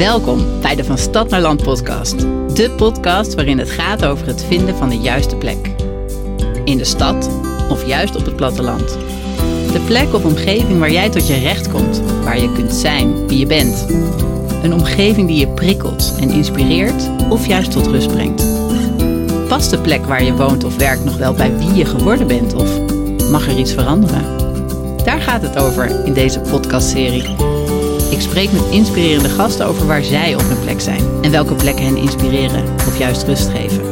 Welkom bij de Van Stad naar Land podcast. De podcast waarin het gaat over het vinden van de juiste plek. In de stad of juist op het platteland. De plek of omgeving waar jij tot je recht komt, waar je kunt zijn wie je bent. Een omgeving die je prikkelt en inspireert of juist tot rust brengt. Past de plek waar je woont of werkt nog wel bij wie je geworden bent of mag er iets veranderen? Daar gaat het over in deze podcastserie. Ik spreek met inspirerende gasten over waar zij op hun plek zijn en welke plekken hen inspireren of juist rust geven.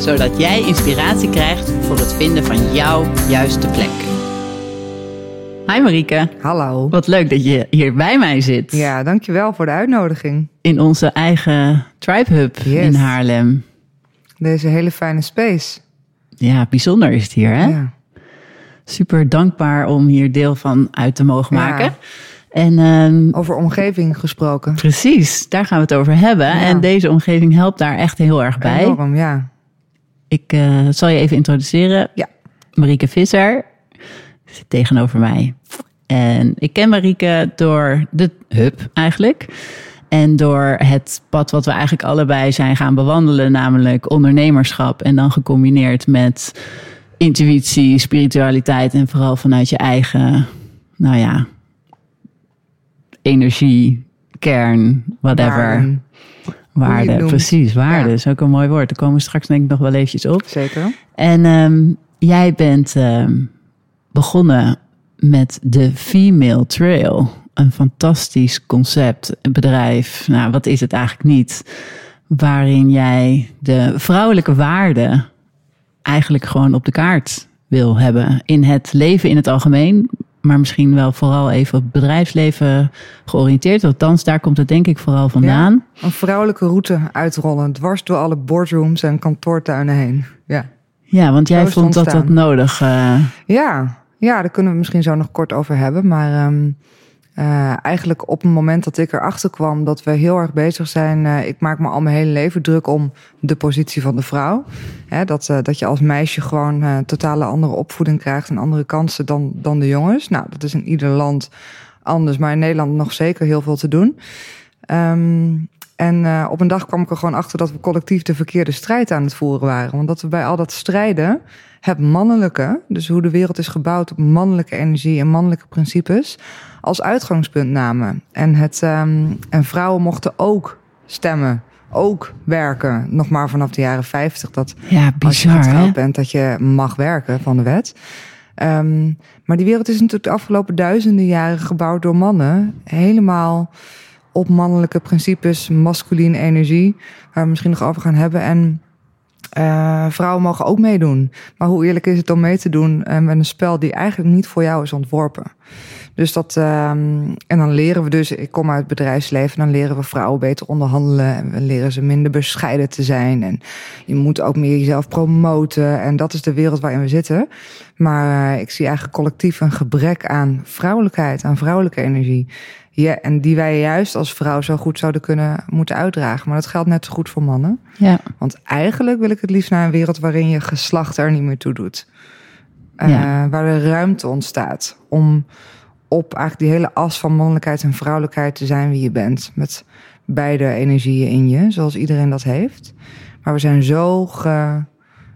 Zodat jij inspiratie krijgt voor het vinden van jouw juiste plek. Hi Marieke. Hallo. Wat leuk dat je hier bij mij zit. Ja, dankjewel voor de uitnodiging. In onze eigen Tribe Hub Yes. in Haarlem. Deze hele fijne space. Ja, bijzonder is het hier hè? Ja. Super dankbaar om hier deel van uit te mogen Ja. En ehm, Over omgeving gesproken. precies, daar gaan we het over hebben. En deze omgeving helpt daar echt heel erg bij. Enorm, ja. Ik eh, zal je even introduceren. Ja. Marieke Visser zit tegenover mij. En ik ken Marieke door de hub eigenlijk. En door het pad wat we eigenlijk allebei zijn gaan bewandelen, namelijk ondernemerschap. En dan gecombineerd met intuïtie, spiritualiteit en vooral vanuit je eigen, nou ja, energie, kern, whatever. Waarden. Waarde, precies, waarde Ja. is ook een mooi woord. Daar komen we straks denk ik nog wel eventjes op. Zeker. En ehm, jij bent ehm, begonnen met de Female Trail. Een fantastisch concept, een bedrijf. Nou, wat is het eigenlijk niet? Waarin jij de vrouwelijke waarde eigenlijk gewoon op de kaart wil hebben. In het leven in het algemeen, maar misschien wel vooral even op bedrijfsleven georiënteerd. Althans, daar komt het denk ik vooral vandaan. Een vrouwelijke route uitrollen. Dwars door alle boardrooms en kantoortuinen heen. Ja. Ja, want jij vond dat dat nodig. eh, Ja, ja, daar kunnen we misschien zo nog kort over hebben. Maar ehm, eh, eigenlijk op het moment dat ik erachter kwam dat we heel erg bezig zijn. eh, ik maak me al mijn hele leven druk om de positie van de vrouw. Hè, dat, eh, dat je als meisje gewoon totale andere opvoeding krijgt en andere kansen dan, dan de jongens. Nou, dat is in ieder land anders, maar in Nederland nog zeker heel veel te doen. Ehm, en eh, op een dag kwam ik er gewoon achter dat we collectief de verkeerde strijd aan het voeren waren. Want dat we bij al dat strijden het mannelijke, dus hoe de wereld is gebouwd op mannelijke energie en mannelijke principes, als uitgangspunt namen. En, het, ehm, en vrouwen mochten ook stemmen, ook werken. Nog maar vanaf de jaren 50 dat ja, als je bizar getrouwd bent, dat je mag werken van de wet. Ehm, maar die wereld is natuurlijk de afgelopen duizenden jaren gebouwd door mannen. Helemaal op mannelijke principes, masculine energie, waar we misschien nog over gaan hebben. En eh, vrouwen mogen ook meedoen. Maar hoe eerlijk is het om mee te doen eh, met een spel die eigenlijk niet voor jou is ontworpen? Dus dat, ehm, en dan leren we dus, ik kom uit het bedrijfsleven, dan leren we vrouwen beter onderhandelen. En we leren ze minder bescheiden te zijn. En je moet ook meer jezelf promoten. En dat is de wereld waarin we zitten. Maar eh, ik zie eigenlijk collectief een gebrek aan vrouwelijkheid, aan vrouwelijke energie. Ja, en die wij juist als vrouw zo goed zouden kunnen moeten uitdragen. Maar dat geldt net zo goed voor mannen. Ja, Want eigenlijk wil ik het liefst naar een wereld waarin je geslacht er niet meer toe doet. Eh, Ja. Waar er ruimte ontstaat om op eigenlijk die hele as van mannelijkheid en vrouwelijkheid te zijn wie je bent. Met beide energieën in je, zoals iedereen dat heeft. Maar we zijn zo ge,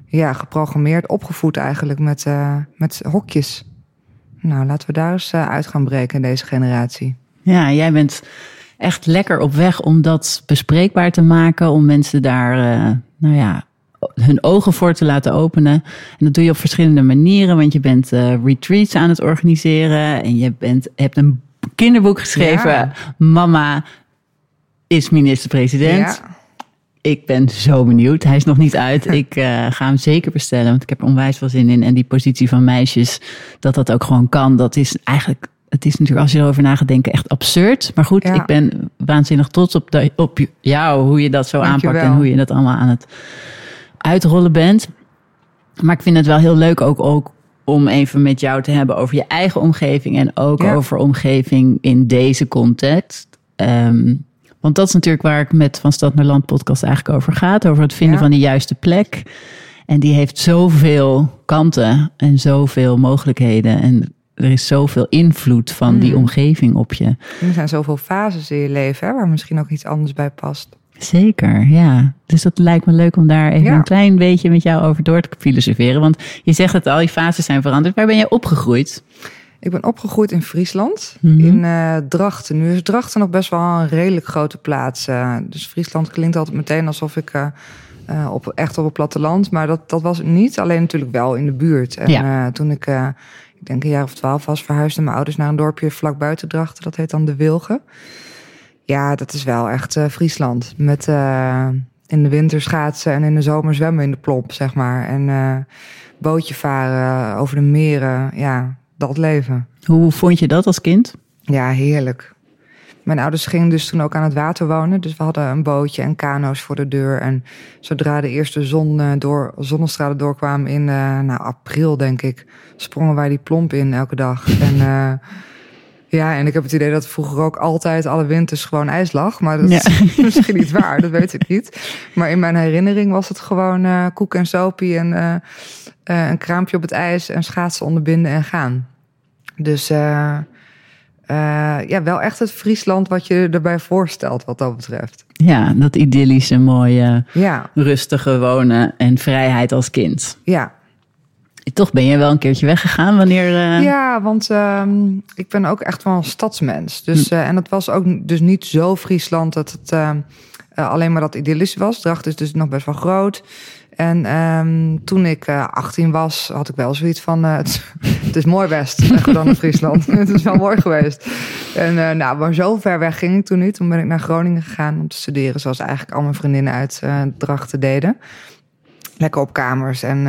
ja, geprogrammeerd, opgevoed eigenlijk met, eh, met hokjes. Nou, laten we daar eens eh, uit gaan breken in deze generatie. Ja, jij bent echt lekker op weg om dat bespreekbaar te maken. Om mensen daar, eh, nou ja, hun ogen voor te laten openen. En dat doe je op verschillende manieren. Want je bent eh, retreats aan het organiseren. En je bent, hebt een kinderboek geschreven. Ja. Mama is minister-president. Ja. Ik ben zo benieuwd. Hij is nog niet uit. Ik eh, ga hem zeker bestellen, want ik heb er onwijs veel zin in. En die positie van meisjes, dat dat ook gewoon kan, dat is eigenlijk... Het is natuurlijk, als je erover na gaat denken, echt absurd. Maar goed, Ja. ik ben waanzinnig trots op, de, op jou, hoe je dat zo aanpakt en hoe je dat allemaal aan het uitrollen bent. Maar ik vind het wel heel leuk ook, ook om even met jou te hebben over je eigen omgeving en ook Ja. over omgeving in deze context. Ehm, want dat is natuurlijk waar ik met Van Stad naar Land podcast eigenlijk over gaat. Over het vinden Ja. van de juiste plek. En die heeft zoveel kanten en zoveel mogelijkheden. En er is zoveel invloed van die Mm. omgeving op je. Er zijn zoveel fases in je leven hè, waar misschien ook iets anders bij past. Zeker, ja. Dus dat lijkt me leuk om daar even Ja. een klein beetje met jou over door te filosoferen. Want je zegt het al, die fases zijn veranderd. Waar ben je opgegroeid? Ik ben opgegroeid in Friesland, Mhm. in eh, Drachten. Nu is Drachten nog best wel een redelijk grote plaats. eh, dus Friesland klinkt altijd meteen alsof ik eh, op, echt op het platteland. Maar dat, dat was het niet, alleen natuurlijk wel in de buurt. En Ja. toen ik, ik denk een jaar of twaalf was, verhuisden mijn ouders naar een dorpje vlak buiten Drachten. Dat heet dan De Wilgen. Ja, dat is wel echt eh, Friesland. Met eh, in de winter schaatsen en in de zomer zwemmen in de plomp, zeg maar. En eh, bootje varen over de meren. Ja, dat leven. Hoe vond je dat als kind? Ja, heerlijk. Mijn ouders gingen dus toen ook aan het water wonen. Dus we hadden een bootje en kano's voor de deur. En zodra de eerste zon, eh, door, zonnestralen doorkwamen in eh, nou, april, denk ik, sprongen wij die plomp in elke dag. En eh, ja, en ik heb het idee dat vroeger ook altijd alle winters gewoon ijs lag. Maar dat Ja. is misschien niet waar, dat weet ik niet. Maar in mijn herinnering was het gewoon koek en sopie en een kraampje op het ijs en schaatsen onderbinden en gaan. Dus eh, eh, ja, wel echt het Friesland wat je erbij voorstelt wat dat betreft. Ja, dat idyllische, mooie, Ja, rustige wonen en vrijheid als kind. ja. Toch ben je wel een keertje weggegaan wanneer... eh, Ja, want ehm, ik ben ook echt wel een stadsmens. Dus, eh, en het was ook dus niet zo Friesland dat het ehm, eh, alleen maar dat idyllisch was. Dracht is dus nog best wel groot. En ehm, toen ik eh 18 was, had ik wel zoiets van... eh, het, is mooi best, zeggen dan in Friesland. het is wel mooi geweest. En eh, nou, maar zo ver weg ging ik toen niet. Toen ben ik naar Groningen gegaan om te studeren... zoals eigenlijk al mijn vriendinnen uit Drachten deden. Lekker op kamers en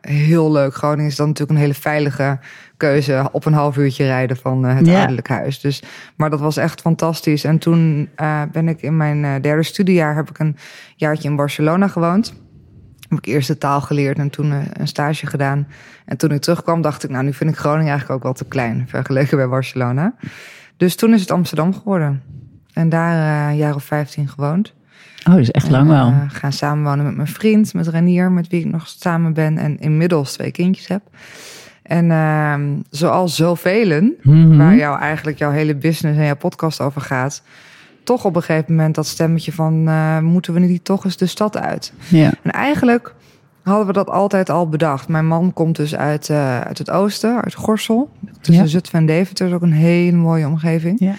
heel leuk. Groningen is dan natuurlijk een hele veilige keuze. Op een half uurtje rijden van het ouderlijk huis. Dus, maar dat was echt fantastisch. En toen ben ik in mijn derde studiejaar... heb ik een jaartje in Barcelona gewoond. Heb ik eerst de taal geleerd en toen eh, een stage gedaan. En toen ik terugkwam dacht ik... nou, nu vind ik Groningen eigenlijk ook wel te klein... vergeleken bij Barcelona. Dus toen is het Amsterdam geworden. En daar eh, een jaar of vijftien gewoond. Oh, dus echt lang wel. eh, gaan samenwonen met mijn vriend, met Renier, met wie ik nog samen ben en inmiddels twee kindjes heb. En ehm, zoals zoveel, Mhm. waar jou eigenlijk jouw hele business en jouw podcast over gaat, toch op een gegeven moment dat stemmetje van eh, moeten we niet toch eens de stad uit? Ja. En eigenlijk hadden we dat altijd al bedacht. Mijn man komt dus uit, eh, uit het oosten, uit Gorsel. Tussen Ja. Zutphen en Deventer is ook een hele mooie omgeving. Ja.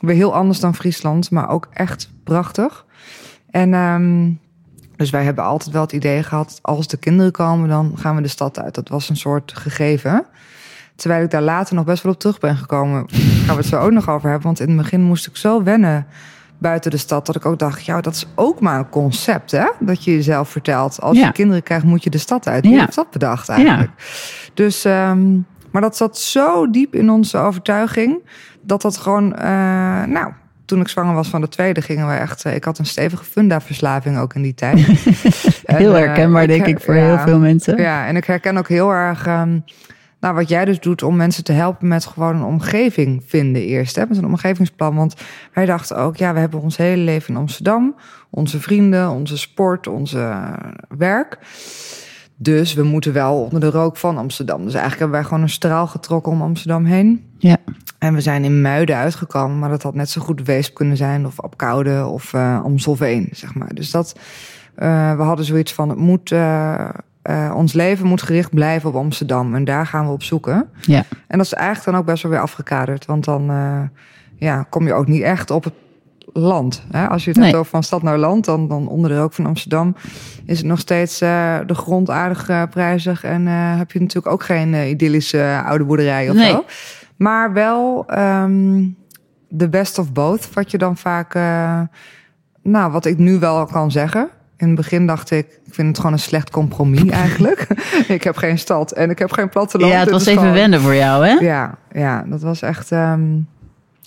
Weer heel anders dan Friesland, maar ook echt prachtig. En ehm, dus wij hebben altijd wel het idee gehad, als de kinderen komen, dan gaan we de stad uit. Dat was een soort gegeven. Terwijl ik daar later nog best wel op terug ben gekomen. Daar gaan we het zo ook nog over hebben. Want in het begin moest ik zo wennen buiten de stad. Dat ik ook dacht, ja, dat is ook maar een concept, hè? Dat je jezelf vertelt. Als Ja. je kinderen krijgt, moet je de stad uit. Wie Ja. heeft dat bedacht eigenlijk? Dus, ehm, maar dat zat zo diep in onze overtuiging. Dat dat gewoon, eh, nou, toen ik zwanger was van de tweede, gingen we echt. eh, ik had een stevige funda-verslaving ook in die tijd. Heel eh, herkenbaar, denk her- ik, voor ja, heel veel mensen. Ja, en ik herken ook heel erg. ehm, nou, wat jij dus doet om mensen te helpen met gewoon een omgeving vinden eerst. Hè, met een omgevingsplan. Want wij dachten ook, ja, we hebben ons hele leven in Amsterdam. Onze vrienden, onze sport, onze eh, werk. Dus we moeten wel onder de rook van Amsterdam. Dus eigenlijk hebben wij gewoon een straal getrokken om Amsterdam heen. Ja. En we zijn in Muiden uitgekomen, maar dat had net zo goed Weesp kunnen zijn, of Apkoude of uh, Amstelveen, zeg maar. Dus dat, uh, we hadden zoiets van, het moet, uh, uh, ons leven moet gericht blijven op Amsterdam. En daar gaan we op zoeken. Ja. En dat is eigenlijk dan ook best wel weer afgekaderd, want dan uh, ja, kom je ook niet echt op het land. Hè? Als je het Nee. hebt over van stad naar land, dan, dan onder de rook van Amsterdam is het nog steeds uh, de grond aardig prijzig. En heb je natuurlijk ook geen idyllische oude boerderij of Nee. zo. Maar wel um, the best of both, wat je dan vaak, nou, wat ik nu wel kan zeggen. In het begin dacht ik, ik vind het gewoon een slecht compromis eigenlijk. ik heb geen stad en ik heb geen platteland. Ja, het was even wennen voor jou, hè? ja, ja, dat was echt. Um,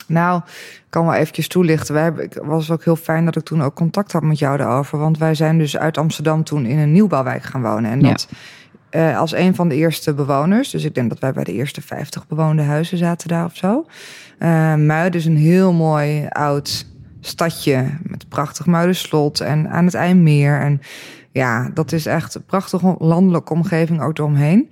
nou, ik kan wel eventjes toelichten. Wij hebben, het was ook heel fijn dat ik toen ook contact had met jou daarover. Want wij zijn dus uit Amsterdam toen in een nieuwbouwwijk gaan wonen. En Ja. dat uh, als een van de eerste bewoners. Dus ik denk dat wij bij de eerste 50 bewoonde huizen zaten daar of zo. Uh, Muiden is een heel mooi oud stadje met prachtig Muidenslot en aan het IJmeer. En ja, dat is echt een prachtige landelijke omgeving ook eromheen.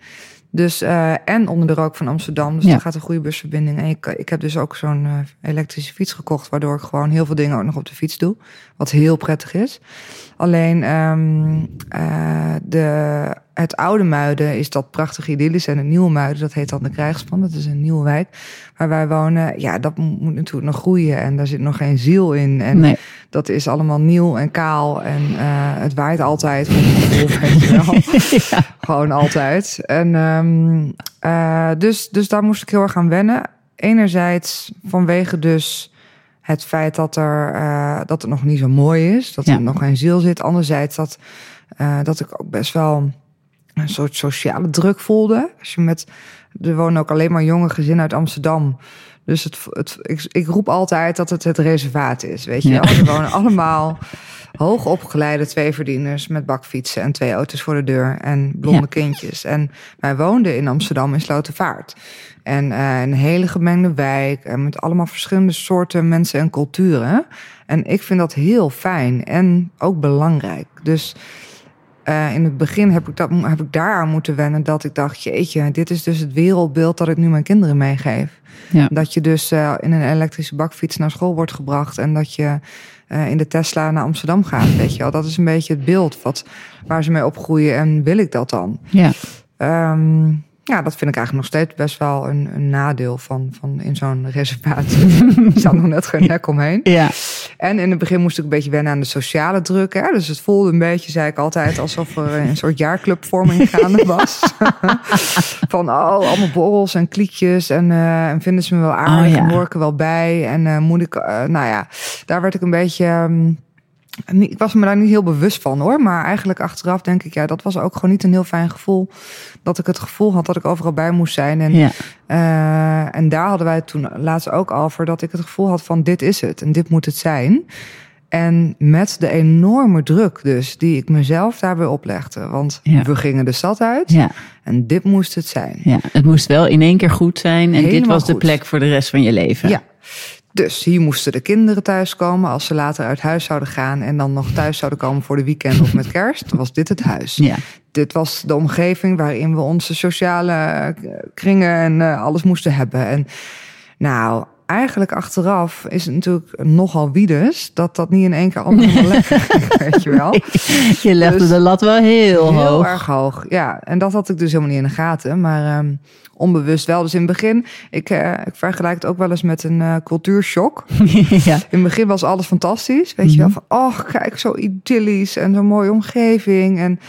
Dus, uh, en onder de rook van Amsterdam. Dus ja. daar gaat een goede busverbinding. En ik, ik heb dus ook zo'n uh, elektrische fiets gekocht. Waardoor ik gewoon heel veel dingen ook nog op de fiets doe. Wat heel prettig is. Alleen um, uh, de, het oude Muiden is dat prachtige idyllisch. En het nieuwe Muiden, dat heet dan de Krijgspan. Dat is een nieuwe wijk waar wij wonen. Ja, dat moet natuurlijk nog groeien. En daar zit nog geen ziel in. En nee. dat is allemaal nieuw en kaal. En uh, het waait altijd. ja. Gewoon altijd. En um, uh, dus, dus daar moest ik heel erg aan wennen. Enerzijds vanwege dus het feit dat, er, uh, dat het nog niet zo mooi is. Dat ja. er nog geen ziel zit. Anderzijds dat, dat ik ook best wel een soort sociale druk voelde. Als je met, er wonen ook alleen maar jonge gezinnen uit Amsterdam. Dus het, het, ik, ik roep altijd dat het het reservaat is. Weet je ja. Er wonen allemaal hoogopgeleide twee verdieners met bakfietsen en twee auto's voor de deur en blonde ja. kindjes. En wij woonden in Amsterdam in Slotervaart. En uh, een hele gemengde wijk en met allemaal verschillende soorten mensen en culturen. En ik vind dat heel fijn en ook belangrijk. Dus uh, in het begin heb ik, dat, heb ik daaraan moeten wennen dat ik dacht, jeetje, dit is dus het wereldbeeld dat ik nu mijn kinderen meegeef. Ja. Dat je dus uh, in een elektrische bakfiets naar school wordt gebracht en dat je uh, in de Tesla naar Amsterdam gaat. Weet je wel, dat is een beetje het beeld wat, waar ze mee opgroeien en wil ik dat dan? Ja. Um, ja, dat vind ik eigenlijk nog steeds best wel een, een nadeel van, van in zo'n reservaat. er staat nog net geen hek omheen. Ja. En in het begin moest ik een beetje wennen aan de sociale druk. Hè? Dus het voelde een beetje, zei ik altijd, alsof er een soort jaarclubvorming gaande was. van oh, allemaal borrels en kliekjes. En, uh, en vinden ze me wel aardig oh, ja. en hoor ik er wel bij. En uh, moet ik, uh, nou ja, daar werd ik een beetje... Um, ik was me daar niet heel bewust van hoor. Maar eigenlijk achteraf denk ik, ja, dat was ook gewoon niet een heel fijn gevoel. Dat ik het gevoel had dat ik overal bij moest zijn. En, ja. uh, en daar hadden wij het toen laatst ook over. Dat ik het gevoel had van dit is het en dit moet het zijn. En met de enorme druk dus, die ik mezelf daarbij oplegde. Want ja. we gingen de stad uit ja. en dit moest het zijn. Ja, het moest wel in één keer goed zijn. En Helemaal dit was goed. de plek voor de rest van je leven. Ja. Dus hier moesten de kinderen thuiskomen als ze later uit huis zouden gaan en dan nog thuis zouden komen voor de weekend of met kerst. Was dit het huis? Ja. Dit was de omgeving waarin we onze sociale kringen en uh, alles moesten hebben. En nou, eigenlijk achteraf is het natuurlijk nogal wiedes dat dat niet in één keer allemaal lekker ging, weet je wel. Je legde dus de lat wel heel, heel hoog. erg hoog, ja. En dat had ik dus helemaal niet in de gaten, maar um, onbewust wel. Dus in het begin, ik, uh, ik vergelijk het ook wel eens met een uh, cultuurshock. ja. In het begin was alles fantastisch, weet mm -hmm. je wel. Van, oh, kijk, zo idyllisch en zo'n mooie omgeving. En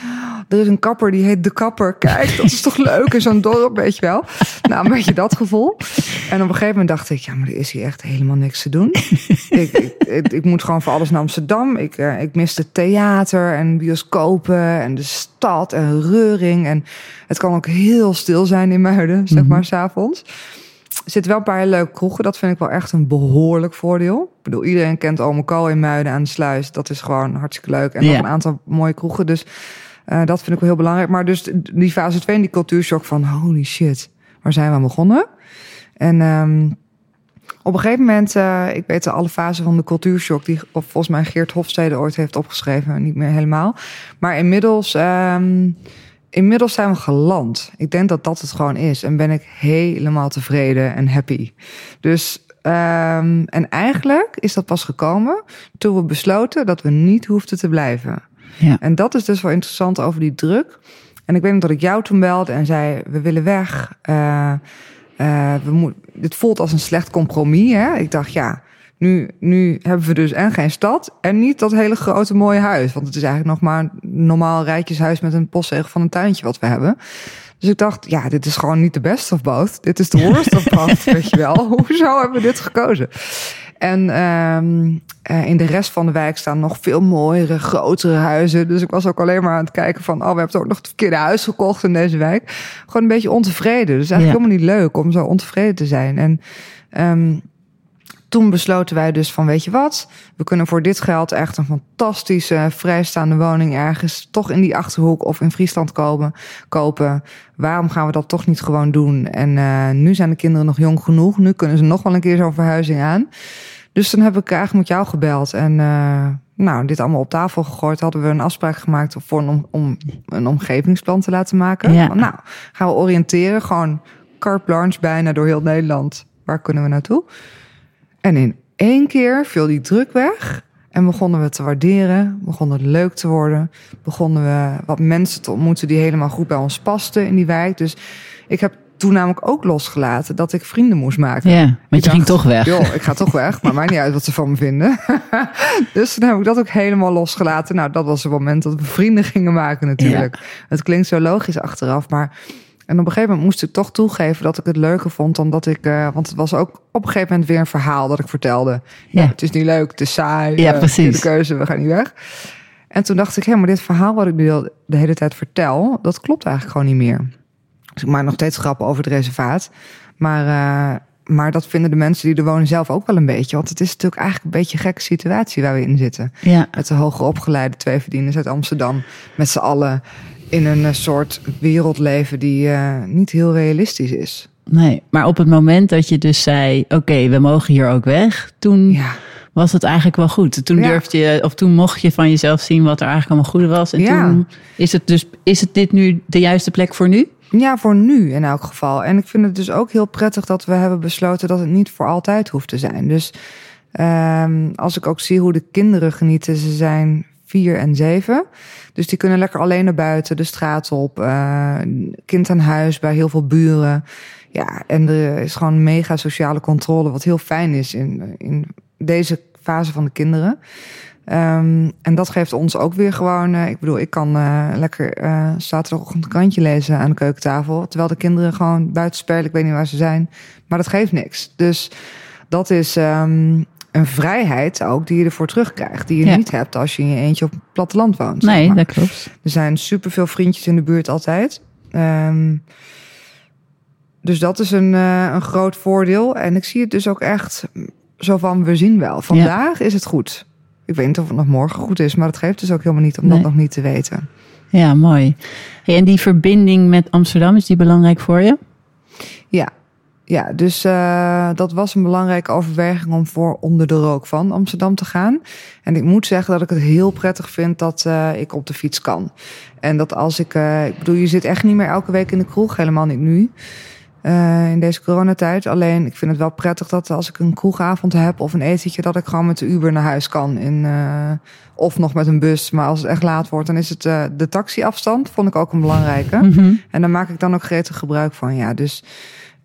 er is een kapper, die heet De Kapper. Kijk, dat is toch leuk in zo'n dorp, weet je wel. Nou, een beetje dat gevoel. En op een gegeven moment dacht ik, ja, maar er is hier echt helemaal niks te doen. ik, ik, ik, ik, moet gewoon voor alles naar Amsterdam. Ik, uh, ik miste theater en bioscopen en de stad en reuring. En het kan ook heel stil zijn in Muiden, zeg maar, s'avonds. Er zitten wel een paar hele leuke kroegen. Dat vind ik wel echt een behoorlijk voordeel. Ik bedoel, iedereen kent Kool in Muiden aan de Sluis. Dat is gewoon hartstikke leuk. En nog Ja. een aantal mooie kroegen. Dus uh, dat vind ik wel heel belangrijk. Maar dus die fase 2 en die cultuurshock van holy shit, waar zijn we aan begonnen? En um, op een gegeven moment, uh, ik weet de alle fasen van de cultuurshock, die volgens mij Geert Hofstede ooit heeft opgeschreven, niet meer helemaal. Maar inmiddels, um, inmiddels zijn we geland. Ik denk dat dat het gewoon is. En ben ik helemaal tevreden en happy. Dus, um, en eigenlijk is dat pas gekomen toen we besloten dat we niet hoefden te blijven. Ja. En dat is dus wel interessant over die druk. En ik weet nog dat ik jou toen belde en zei: We willen weg. Uh, uh, we moet, dit voelt als een slecht compromis. Hè? Ik dacht, ja, nu, nu hebben we dus en geen stad en niet dat hele grote mooie huis. Want het is eigenlijk nog maar een normaal rijtjeshuis met een postzegel van een tuintje wat we hebben. Dus ik dacht, ja, dit is gewoon niet de best of both. Dit is de worst of both, weet je wel. Hoezo hebben we dit gekozen? En um, uh, in de rest van de wijk staan nog veel mooiere, grotere huizen. Dus ik was ook alleen maar aan het kijken van... oh, we hebben ook nog het verkeerde huis gekocht in deze wijk. Gewoon een beetje ontevreden. Dus eigenlijk ja. helemaal niet leuk om zo ontevreden te zijn. En um, toen besloten wij dus van, weet je wat? We kunnen voor dit geld echt een fantastische vrijstaande woning ergens... toch in die Achterhoek of in Friesland kopen. kopen. Waarom gaan we dat toch niet gewoon doen? En uh, nu zijn de kinderen nog jong genoeg. Nu kunnen ze nog wel een keer zo'n verhuizing aan. Dus dan heb ik eigenlijk met jou gebeld. En uh, nou, dit allemaal op tafel gegooid, hadden we een afspraak gemaakt voor een, om, om een omgevingsplan te laten maken. Ja. Nou, gaan we oriënteren, gewoon carte blanche bijna door heel Nederland. Waar kunnen we naartoe? En in één keer viel die druk weg. En begonnen we te waarderen, begonnen het leuk te worden. Begonnen we wat mensen te ontmoeten die helemaal goed bij ons pasten in die wijk. Dus ik heb toen namelijk ook losgelaten dat ik vrienden moest maken. Ja, want Ik je ging toch weg. Joh, ik ga toch weg, maar maakt niet uit wat ze van me vinden. dus toen heb ik dat ook helemaal losgelaten. Nou, dat was het moment dat we vrienden gingen maken natuurlijk. Het klinkt zo logisch achteraf, maar... En op een gegeven moment moest ik toch toegeven dat ik het leuker vond dan dat ik... eh, want het was ook op een gegeven moment weer een verhaal dat ik vertelde. Ja. Ja, het is niet leuk, het is saai. Ja, eh, precies. De keuze, we gaan niet weg. En toen dacht ik, hé, maar dit verhaal wat ik nu al de hele tijd vertel... dat klopt eigenlijk gewoon niet meer. Dus ik maak nog steeds grappen over het reservaat. Maar, eh, maar dat vinden de mensen die er wonen zelf ook wel een beetje. Want het is natuurlijk eigenlijk een beetje een gekke situatie waar we in zitten. Ja, Met de hoger opgeleide twee verdieners uit Amsterdam. Met z'n allen in een eh, soort wereldleven die eh, niet heel realistisch is. nee. Maar op het moment dat je dus zei, oké, we mogen hier ook weg. Toen Ja, was het eigenlijk wel goed. Toen Ja. durfde je, of toen mocht je van jezelf zien wat er eigenlijk allemaal goed was. En Ja. toen is het dus, is het dit nu de juiste plek voor nu? ja, voor nu in elk geval. En ik vind het dus ook heel prettig dat we hebben besloten dat het niet voor altijd hoeft te zijn. Dus ehm, als ik ook zie hoe de kinderen genieten, ze zijn vier en zeven. Dus die kunnen lekker alleen naar buiten, de straat op, eh, kind aan huis bij heel veel buren. Ja, en er is gewoon mega sociale controle, wat heel fijn is in, in deze fase van de kinderen. Ehm, en dat geeft ons ook weer gewoon. eh, ik bedoel, ik kan eh, lekker eh zaterdagochtend een krantje lezen aan de keukentafel. Terwijl de kinderen gewoon buiten spelen. Ik weet niet waar ze zijn. Maar dat geeft niks. Dus dat is ehm, een vrijheid ook die je ervoor terugkrijgt. Die je Ja. niet hebt als je in je eentje op het platteland woont. zeg Nee, maar. dat klopt. Er zijn superveel vriendjes in de buurt altijd. Ehm, dus dat is een, eh, een groot voordeel. En ik zie het dus ook echt zo van, we zien wel. Vandaag is het goed. Ik weet niet of het nog morgen goed is, maar dat geeft dus ook helemaal niet om Nee. dat nog niet te weten. Ja, mooi. Hey, en die verbinding met Amsterdam, is die belangrijk voor je? Ja, ja dus eh, dat was een belangrijke overweging om voor onder de rook van Amsterdam te gaan. En ik moet zeggen dat ik het heel prettig vind dat eh, ik op de fiets kan. En dat als ik, eh, ik bedoel, je zit echt niet meer elke week in de kroeg, helemaal niet nu. in deze coronatijd. Alleen, ik vind het wel prettig dat als ik een kroegavond heb of een etentje, dat ik gewoon met de Uber naar huis kan. In, of nog met een bus. Maar als het echt laat wordt, dan is het de taxiafstand. Vond ik ook een belangrijke. Mhm. En daar maak ik dan ook gretig gebruik van. Ja, dus.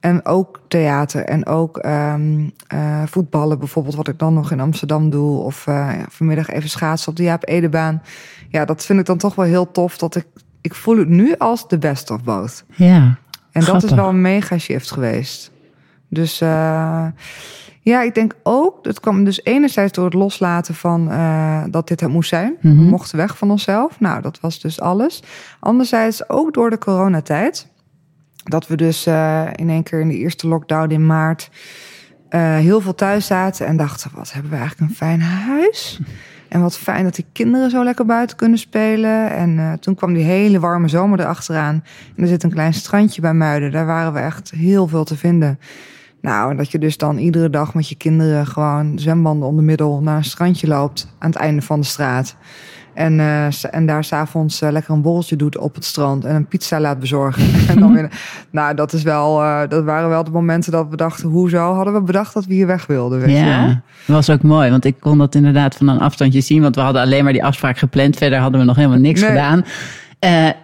En ook theater en ook ehm, eh, voetballen bijvoorbeeld, wat ik dan nog in Amsterdam doe. Of eh, ja, vanmiddag even schaatsen op de Jaap Edebaan. Ja, dat vind ik dan toch wel heel tof. Dat ik, ik voel het nu als de best of both. Ja. En dat is wel een mega shift geweest. Dus eh, ja, ik denk ook, dat kwam dus enerzijds door het loslaten van dat dit het moest zijn. Mhm. We mochten weg van onszelf. Nou, dat was dus alles. Anderzijds ook door de coronatijd. Dat we dus eh, in één keer in de eerste lockdown in maart eh, heel veel thuis zaten en dachten, wat hebben we eigenlijk een fijn huis. En wat fijn dat die kinderen zo lekker buiten kunnen spelen. En eh, toen kwam die hele warme zomer erachteraan. En er zit een klein strandje bij Muiden. Daar waren we echt heel veel te vinden. Nou, en dat je dus dan iedere dag met je kinderen gewoon zwembanden onder middel naar een strandje loopt aan het einde van de straat. En, s- en daar s'avonds uh, lekker een borreltje doet op het strand en een pizza laat bezorgen. en dan weer, nou, dat, is wel, eh, dat waren wel de momenten dat we dachten, hoezo hadden we bedacht dat we hier weg wilden, weet je wel? Ja, dat was ook mooi. Want ik kon dat inderdaad van een afstandje zien. Want we hadden alleen maar die afspraak gepland. Verder hadden we nog helemaal niks Nee. gedaan.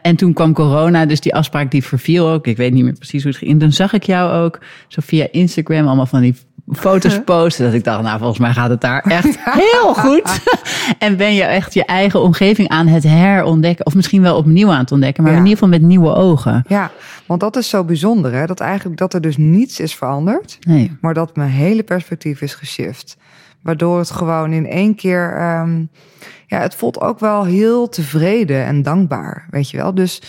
En toen kwam corona, dus die afspraak die verviel ook. Ik weet niet meer precies hoe het ging. En toen zag ik jou ook zo via Instagram allemaal van die foto's posten. Dat ik dacht, nou volgens mij gaat het daar echt heel goed. en ben je echt je eigen omgeving aan het herontdekken. Of misschien wel opnieuw aan het ontdekken. Maar Ja. in ieder geval met nieuwe ogen. Ja, want dat is zo bijzonder, hè? Dat eigenlijk dat er dus niets is veranderd. Nee. maar dat mijn hele perspectief is geshift. Waardoor het gewoon in één keer. ehm, ja, het voelt ook wel heel tevreden en dankbaar, weet je wel. Dus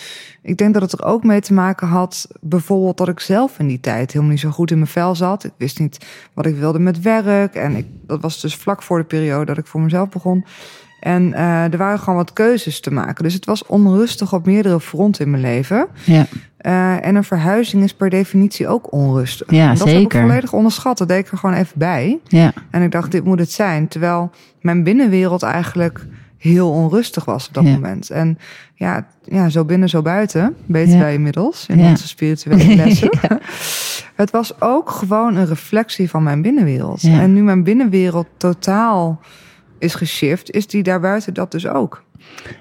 ik denk dat het er ook mee te maken had, bijvoorbeeld dat ik zelf in die tijd helemaal niet zo goed in mijn vel zat. Ik wist niet wat ik wilde met werk. En ik, dat was dus vlak voor de periode dat ik voor mezelf begon. En eh, er waren gewoon wat keuzes te maken. Dus het was onrustig op meerdere fronten in mijn leven. Ja. Uh, en een verhuizing is per definitie ook onrustig. Ja, en dat zeker. heb ik volledig onderschat. Dat deed ik er gewoon even bij. Ja. En ik dacht, dit moet het zijn. Terwijl mijn binnenwereld eigenlijk heel onrustig was op dat Ja. moment. En ja, ja, zo binnen, zo buiten, weten Ja. wij inmiddels in Ja. onze spirituele lessen. Het was ook gewoon een reflectie van mijn binnenwereld. En nu mijn binnenwereld totaal is geshift, is die daarbuiten dat dus ook.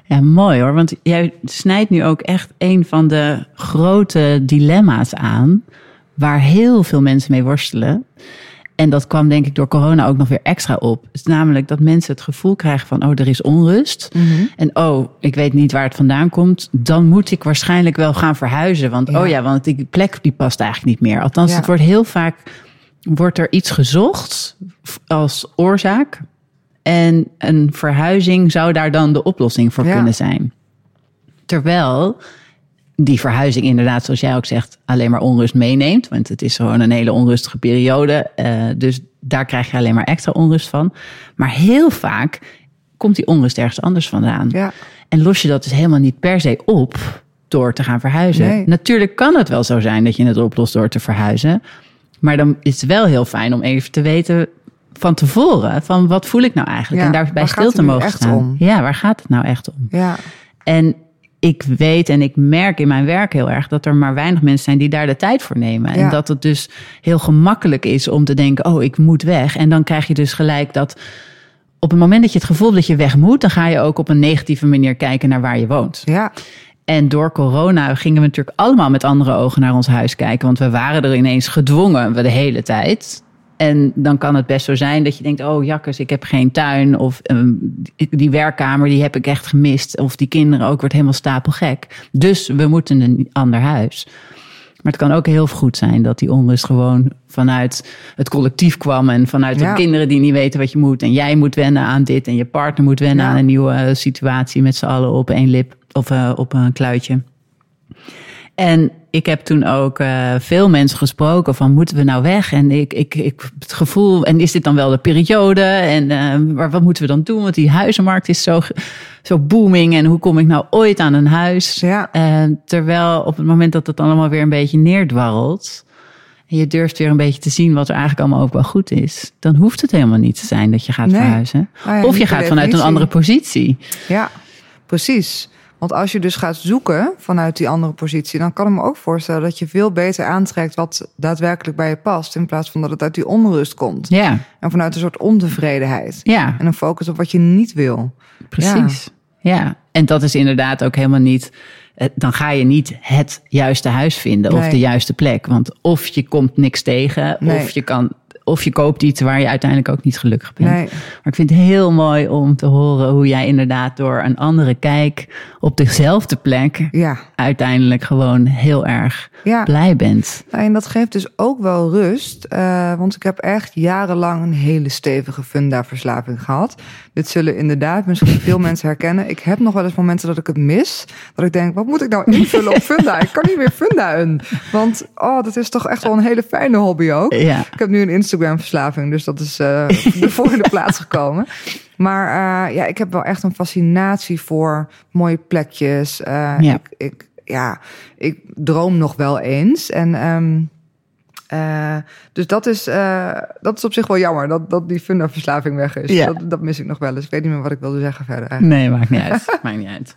Ja, mooi hoor. Want jij snijdt nu ook echt een van de grote dilemma's aan. Waar heel veel mensen mee worstelen. En dat kwam denk ik door corona ook nog weer extra op. Het is namelijk dat mensen het gevoel krijgen van... oh, er is onrust. En oh, ik weet niet waar het vandaan komt. Dan moet ik waarschijnlijk wel gaan verhuizen. Want Ja. oh ja, want die plek die past eigenlijk niet meer. Althans, Ja. het wordt heel vaak... wordt er iets gezocht als oorzaak. En een verhuizing zou daar dan de oplossing voor Ja. kunnen zijn. Terwijl die verhuizing inderdaad, zoals jij ook zegt, alleen maar onrust meeneemt. Want het is gewoon een hele onrustige periode. eh, dus daar krijg je alleen maar extra onrust van. Maar heel vaak komt die onrust ergens anders vandaan. Ja, En los je dat dus helemaal niet per se op door te gaan verhuizen. Nee. Natuurlijk kan het wel zo zijn dat je het oplost door te verhuizen. Maar dan is het wel heel fijn om even te weten van tevoren... van wat voel ik nou eigenlijk? Ja, en daarbij stil te mogen staan. om? Ja, waar gaat het nou echt om? ja, En ik weet en ik merk in mijn werk heel erg dat er maar weinig mensen zijn die daar de tijd voor nemen. En dat het dus heel gemakkelijk is om te denken: oh, ik moet weg. En dan krijg je dus gelijk dat op het moment dat je het gevoel hebt dat je weg moet, dan ga je ook op een negatieve manier kijken naar waar je woont. ja, En door corona gingen we natuurlijk allemaal met andere ogen naar ons huis kijken. Want we waren er ineens gedwongen de hele tijd. En dan kan het best zo zijn dat je denkt: oh jakkes, ik heb geen tuin. Of ehm, die, werkkamer die heb ik echt gemist. Of die kinderen ook wordt helemaal stapelgek. Dus we moeten een ander huis. Maar het kan ook heel goed zijn dat die onrust gewoon vanuit het collectief kwam. En vanuit Ja. de kinderen die niet weten wat je moet. En jij moet wennen aan dit. En je partner moet wennen Ja. aan een nieuwe eh, situatie met z'n allen op één lip. Of eh, op een kluitje. En ik heb toen ook eh, veel mensen gesproken van moeten we nou weg? En ik, ik, ik het gevoel, en is dit dan wel de periode? En eh, maar wat moeten we dan doen? Want die huizenmarkt is zo, zo booming. En hoe kom ik nou ooit aan een huis? Ja. Eh, terwijl op het moment dat het allemaal weer een beetje neerdwarrelt. En je durft weer een beetje te zien wat er eigenlijk allemaal ook wel goed is. Dan hoeft het helemaal niet te zijn dat je gaat Nee. verhuizen. Ah ja, of je gaat vanuit een andere positie. ja, precies. Want als je dus gaat zoeken vanuit die andere positie, dan kan ik me ook voorstellen dat je veel beter aantrekt wat daadwerkelijk bij je past, in plaats van dat het uit die onrust komt. Ja, En vanuit een soort ontevredenheid. ja. En een focus op wat je niet wil. Precies. Ja. en dat is inderdaad ook helemaal niet. eh, Dan ga je niet het juiste huis vinden of Nee. de juiste plek. Want of je komt niks tegen, Nee. of je kan. Of je koopt iets waar je uiteindelijk ook niet gelukkig bent. Nee. Maar ik vind het heel mooi om te horen hoe jij inderdaad door een andere kijk op dezelfde plek Ja, uiteindelijk gewoon heel erg ja. blij bent. Nou, en dat geeft dus ook wel rust. eh, want ik heb echt jarenlang een hele stevige funda-verslaving gehad. Dit zullen inderdaad misschien veel mensen herkennen. Ik heb nog wel eens momenten dat ik het mis. Dat ik denk, wat moet ik nou invullen op funda? Ik kan niet meer funda in. Want oh, dat is toch echt wel een hele fijne hobby ook. Ja. Ik heb nu een Instagram-verslaving, dus dat is eh de plaats gekomen. Maar eh, ja, ik heb wel echt een fascinatie voor mooie plekjes. Eh, Ja. ik, ik, ja, ik droom nog wel eens. En ehm, eh, dus dat is, eh, dat is op zich wel jammer, dat, dat die funda-verslaving weg is. Ja. Dat, dat mis ik nog wel eens. Ik weet niet meer wat ik wilde zeggen verder. eigenlijk. Nee, maakt niet uit. maakt niet uit.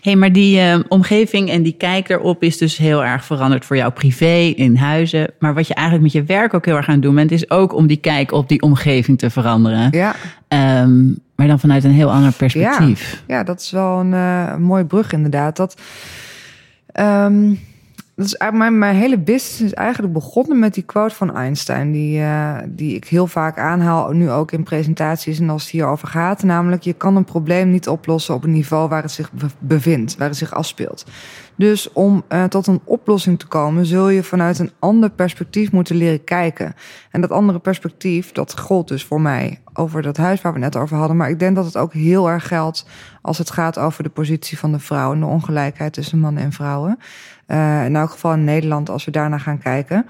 hey, maar die eh, omgeving en die kijk erop is dus heel erg veranderd voor jou privé, in huizen. Maar wat je eigenlijk met je werk ook heel erg aan het doen bent, is ook om die kijk op die omgeving te veranderen. Ja, Ehm, maar dan vanuit een heel ander perspectief. ja, dat is wel een mooie brug inderdaad. Dat, ehm, dat is mijn, hele business is eigenlijk begonnen met die quote van Einstein, die, eh, die ik heel vaak aanhaal, nu ook in presentaties en als het hierover gaat. Namelijk, je kan een probleem niet oplossen op een niveau waar het zich be- bevindt, waar het zich afspeelt. Dus om eh, tot een oplossing te komen, zul je vanuit een ander perspectief moeten leren kijken. En dat andere perspectief, dat gold dus voor mij over dat huis waar we net over hadden. Maar ik denk dat het ook heel erg geldt als het gaat over de positie van de vrouw en de ongelijkheid tussen mannen en vrouwen. Eh, in elk geval in Nederland, als we daarnaar gaan kijken.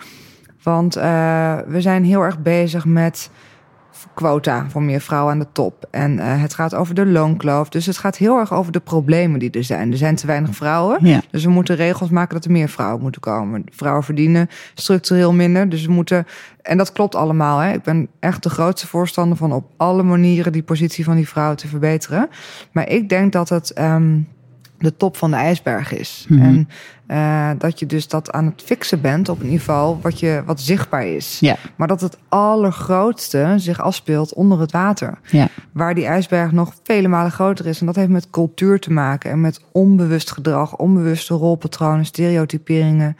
Want eh, we zijn heel erg bezig met quota voor meer vrouwen aan de top. En uh, het gaat over de loonkloof. Dus het gaat heel erg over de problemen die er zijn. Er zijn te weinig vrouwen. Ja. Dus we moeten regels maken dat er meer vrouwen moeten komen. Vrouwen verdienen structureel minder. Dus we moeten. En dat klopt allemaal. Hè. Ik ben echt de grootste voorstander van op alle manieren die positie van die vrouwen te verbeteren. Maar ik denk dat het. Um, de top van de ijsberg is. Mhm. En uh, dat je dus dat aan het fixen bent op een niveau wat, je, wat zichtbaar is. Ja. Maar dat het allergrootste zich afspeelt onder het water. Ja. Waar die ijsberg nog vele malen groter is. En dat heeft met cultuur te maken. En met onbewust gedrag, onbewuste rolpatronen, stereotyperingen.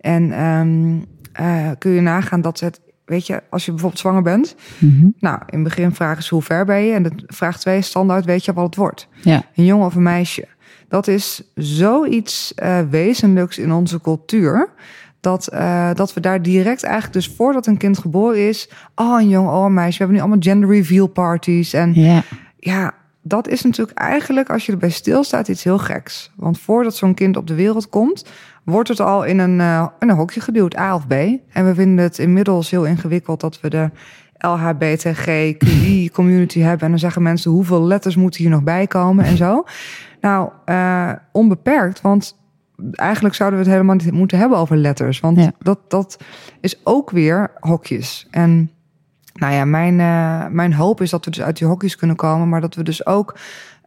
En um, uh, kun je nagaan dat het weet je, als je bijvoorbeeld zwanger bent. Mm -hmm. Nou, in het begin vragen ze hoe ver ben je. En de vraag twee standaard, weet je wat het wordt. Ja. Een jongen of een meisje. Dat is zoiets uh, wezenlijks in onze cultuur. Dat, uh, dat we daar direct eigenlijk, dus voordat een kind geboren is. Oh, een jongen, oh, een meisje. We hebben nu allemaal gender reveal parties. En ja, ja dat is natuurlijk eigenlijk, als je erbij stilstaat, iets heel geks. Want voordat zo'n kind op de wereld komt, wordt het al in een, uh, in een hokje geduwd, A of B. En we vinden het inmiddels heel ingewikkeld dat we de LHBTGQI community hebben. En dan zeggen mensen, hoeveel letters moeten hier nog bij komen en zo. Nou, uh, onbeperkt, want eigenlijk zouden we het helemaal niet moeten hebben over letters. Want Ja. dat, dat is ook weer hokjes. En nou ja, mijn, uh, mijn hoop is dat we dus uit die hokjes kunnen komen, maar dat we dus ook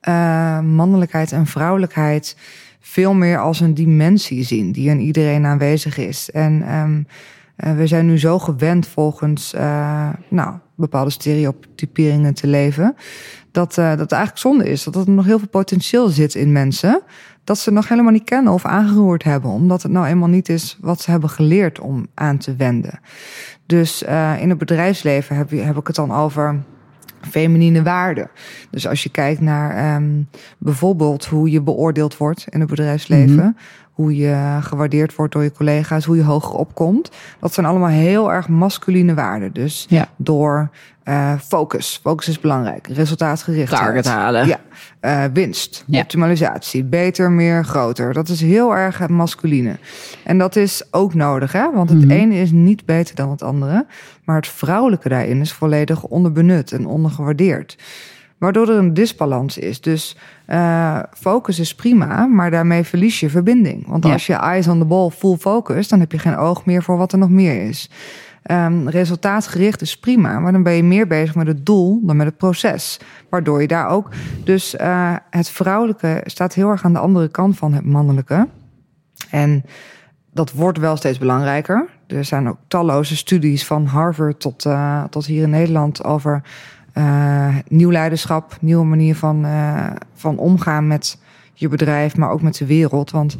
uh, mannelijkheid en vrouwelijkheid veel meer als een dimensie zien die in iedereen aanwezig is. En um, uh, we zijn nu zo gewend volgens nou, bepaalde stereotyperingen te leven, dat, uh, dat het eigenlijk zonde is. Dat er nog heel veel potentieel zit in mensen. Dat ze nog helemaal niet kennen of aangeroerd hebben. Omdat het nou eenmaal niet is wat ze hebben geleerd om aan te wenden. Dus uh, in het bedrijfsleven heb, heb ik het dan over feminine waarden. Dus als je kijkt naar um, bijvoorbeeld hoe je beoordeeld wordt in het bedrijfsleven. -hmm. Hoe je gewaardeerd wordt door je collega's, hoe je hoger opkomt. Dat zijn allemaal heel erg masculine waarden. Dus ja. door uh, focus. Focus is belangrijk. Resultaatgericht. Target halen. Ja. Uh, winst. Ja. Optimalisatie. Beter, meer, groter. Dat is heel erg masculine. En dat is ook nodig, hè? Want het Mhm. mm -hmm. ene is niet beter dan het andere. Maar het vrouwelijke daarin is volledig onderbenut en ondergewaardeerd. Waardoor er een disbalans is. Dus uh, focus is prima, maar daarmee verlies je verbinding. Want Ja. als je eyes on the ball full focus, dan heb je geen oog meer voor wat er nog meer is. Um, resultaatgericht is prima, maar dan ben je meer bezig met het doel dan met het proces. Waardoor je daar ook. Dus uh, het vrouwelijke staat heel erg aan de andere kant van het mannelijke. En dat wordt wel steeds belangrijker. Er zijn ook talloze studies van Harvard tot, uh, tot hier in Nederland over uh, nieuw leiderschap, nieuwe manier van, uh, van omgaan met je bedrijf, maar ook met de wereld. Want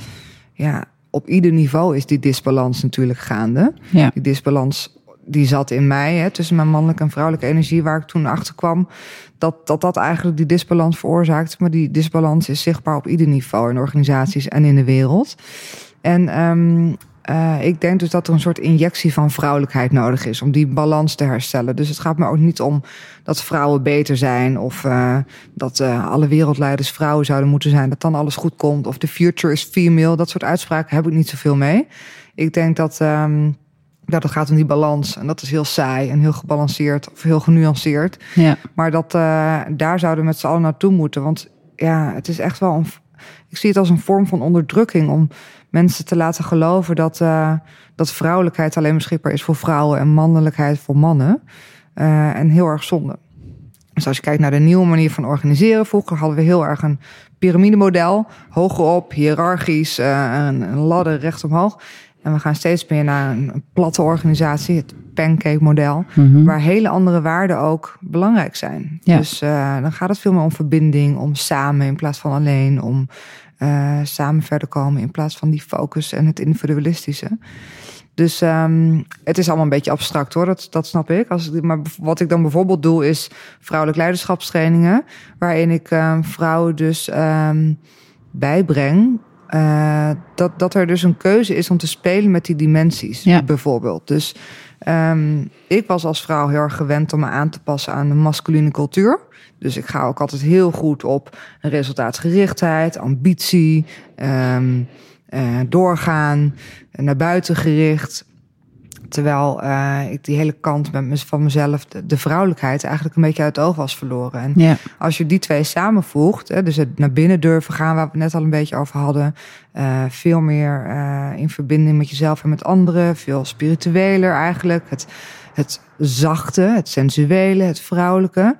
ja, op ieder niveau is die disbalans natuurlijk gaande. Ja. Die disbalans die zat in mij, hè, tussen mijn mannelijke en vrouwelijke energie, waar ik toen achter kwam, dat, dat dat eigenlijk die disbalans veroorzaakt. Maar die disbalans is zichtbaar op ieder niveau in organisaties en in de wereld. En um, uh, ik denk dus dat er een soort injectie van vrouwelijkheid nodig is om die balans te herstellen. Dus het gaat me ook niet om dat vrouwen beter zijn of uh, dat uh, alle wereldleiders vrouwen zouden moeten zijn, dat dan alles goed komt of the future is female. Dat soort uitspraken heb ik niet zoveel mee. Ik denk dat, um, dat het gaat om die balans en dat is heel saai en heel gebalanceerd of heel genuanceerd. Ja. Maar dat, daar zouden we met z'n allen naartoe moeten, want ja, het is echt wel een. Ik zie het als een vorm van onderdrukking om mensen te laten geloven dat, uh, dat vrouwelijkheid alleen beschikbaar is voor vrouwen en mannelijkheid voor mannen. Uh, en heel erg zonde. Dus als je kijkt naar de nieuwe manier van organiseren, vroeger hadden we heel erg een piramidemodel, hogerop, hiërarchisch, uh, een, ladder recht omhoog. En we gaan steeds meer naar een, platte organisatie, het pancake-model, Mhm. mm -hmm. waar hele andere waarden ook belangrijk zijn. Ja. Dus uh, dan gaat het veel meer om verbinding, om samen in plaats van alleen, om uh, samen verder komen in plaats van die focus en het individualistische. Dus um, het is allemaal een beetje abstract hoor, dat, dat snap ik. Als ik. Maar wat ik dan bijvoorbeeld doe is vrouwelijk leiderschapstrainingen, waarin ik um, vrouwen dus um, bijbreng uh, dat, dat er dus een keuze is om te spelen met die dimensies, ja. bijvoorbeeld. Dus um, ik was als vrouw heel erg gewend om me aan te passen aan de masculine cultuur. Dus ik ga ook altijd heel goed op resultaatsgerichtheid, ambitie, um, uh, doorgaan, naar buiten gericht. Terwijl uh, ik die hele kant met van mezelf, de, de, vrouwelijkheid, eigenlijk een beetje uit het oog was verloren. En ja. als je die twee samenvoegt, hè, dus het naar binnen durven gaan, waar we het net al een beetje over hadden, uh, veel meer uh, in verbinding met jezelf en met anderen, veel spiritueler eigenlijk. Het, het zachte, het sensuele, het vrouwelijke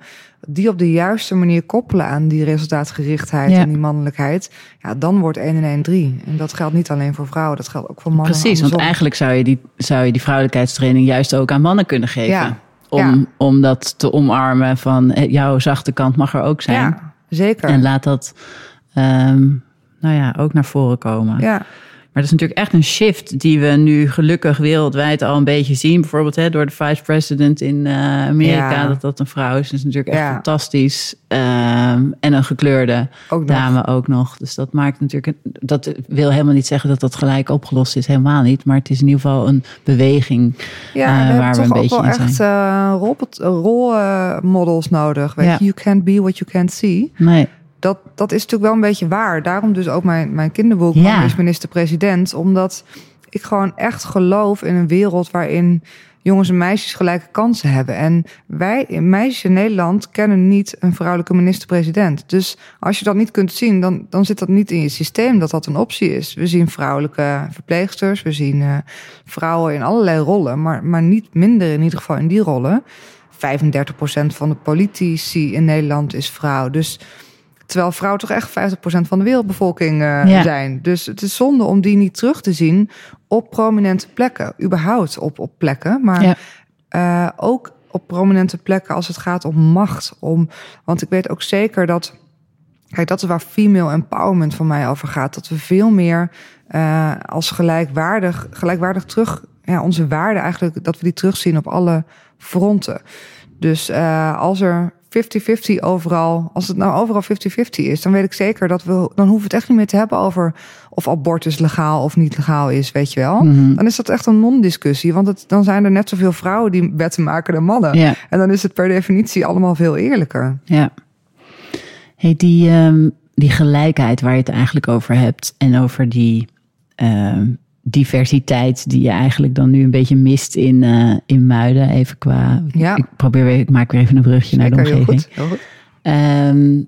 die op de juiste manier koppelen aan die resultaatgerichtheid Ja. en die mannelijkheid, ja, dan wordt 1 en 1 3. En dat geldt niet alleen voor vrouwen, dat geldt ook voor mannen. Precies, want eigenlijk zou je, die, zou je die vrouwelijkheidstraining juist ook aan mannen kunnen geven. Ja, Om, ja. om dat te omarmen van eh, jouw zachte kant mag er ook zijn. Ja, zeker. En laat dat ehm, nou ja, ook naar voren komen. ja, Maar dat is natuurlijk echt een shift die we nu gelukkig wereldwijd al een beetje zien. Bijvoorbeeld hè, door de vice president in eh, Amerika, Ja. dat dat een vrouw is. Dat is natuurlijk echt Ja. fantastisch. Ehm, en een gekleurde ook dame ook nog. Dus dat maakt natuurlijk. een- Dat wil helemaal niet zeggen dat dat gelijk opgelost is. Helemaal niet. Maar het is in ieder geval een beweging. Ja, eh, waar we toch een ook beetje wel in echt zijn. uh, rolmodels nodig. Weet Ja. je, you can't be what you can't see. Nee. Dat, dat is natuurlijk wel een beetje waar. Daarom dus ook mijn, mijn kinderboek, Ja. Is minister-president. Omdat ik gewoon echt geloof in een wereld waarin jongens en meisjes gelijke kansen hebben. En wij, meisjes in Nederland, kennen niet een vrouwelijke minister-president. Dus als je dat niet kunt zien, dan, dan zit dat niet in je systeem dat dat een optie is. We zien vrouwelijke verpleegsters, we zien eh, vrouwen in allerlei rollen, maar, maar niet minder in ieder geval in die rollen. 35% van de politici in Nederland is vrouw. Dus terwijl vrouwen toch echt 50% van de wereldbevolking eh, Ja. zijn. Dus het is zonde om die niet terug te zien op prominente plekken. Überhaupt op, op plekken. Maar Ja. eh, ook op prominente plekken als het gaat om macht. Om, want ik weet ook zeker dat. Kijk, dat is waar female empowerment van mij over gaat. Dat we veel meer eh, als gelijkwaardig, gelijkwaardig terug. Ja, onze waarden eigenlijk, dat we die terugzien op alle fronten. Dus als er 50-50 overal, als het nou overal 50-50 is, dan weet ik zeker dat we, dan hoeven we het echt niet meer te hebben over of abortus legaal of niet legaal is, weet je wel. Mhm. Dan is dat echt een non-discussie, want het, dan zijn er net zoveel vrouwen die wetten maken dan mannen. Ja. En dan is het per definitie allemaal veel eerlijker. Ja. Hey, die, ehm, die gelijkheid waar je het eigenlijk over hebt en over die ehm, diversiteit die je eigenlijk dan nu een beetje mist in, eh, in Muiden, even qua. Ja. Ik probeer weer, ik maak weer even een brugje naar de heel omgeving. goed. Heel goed. Ehm,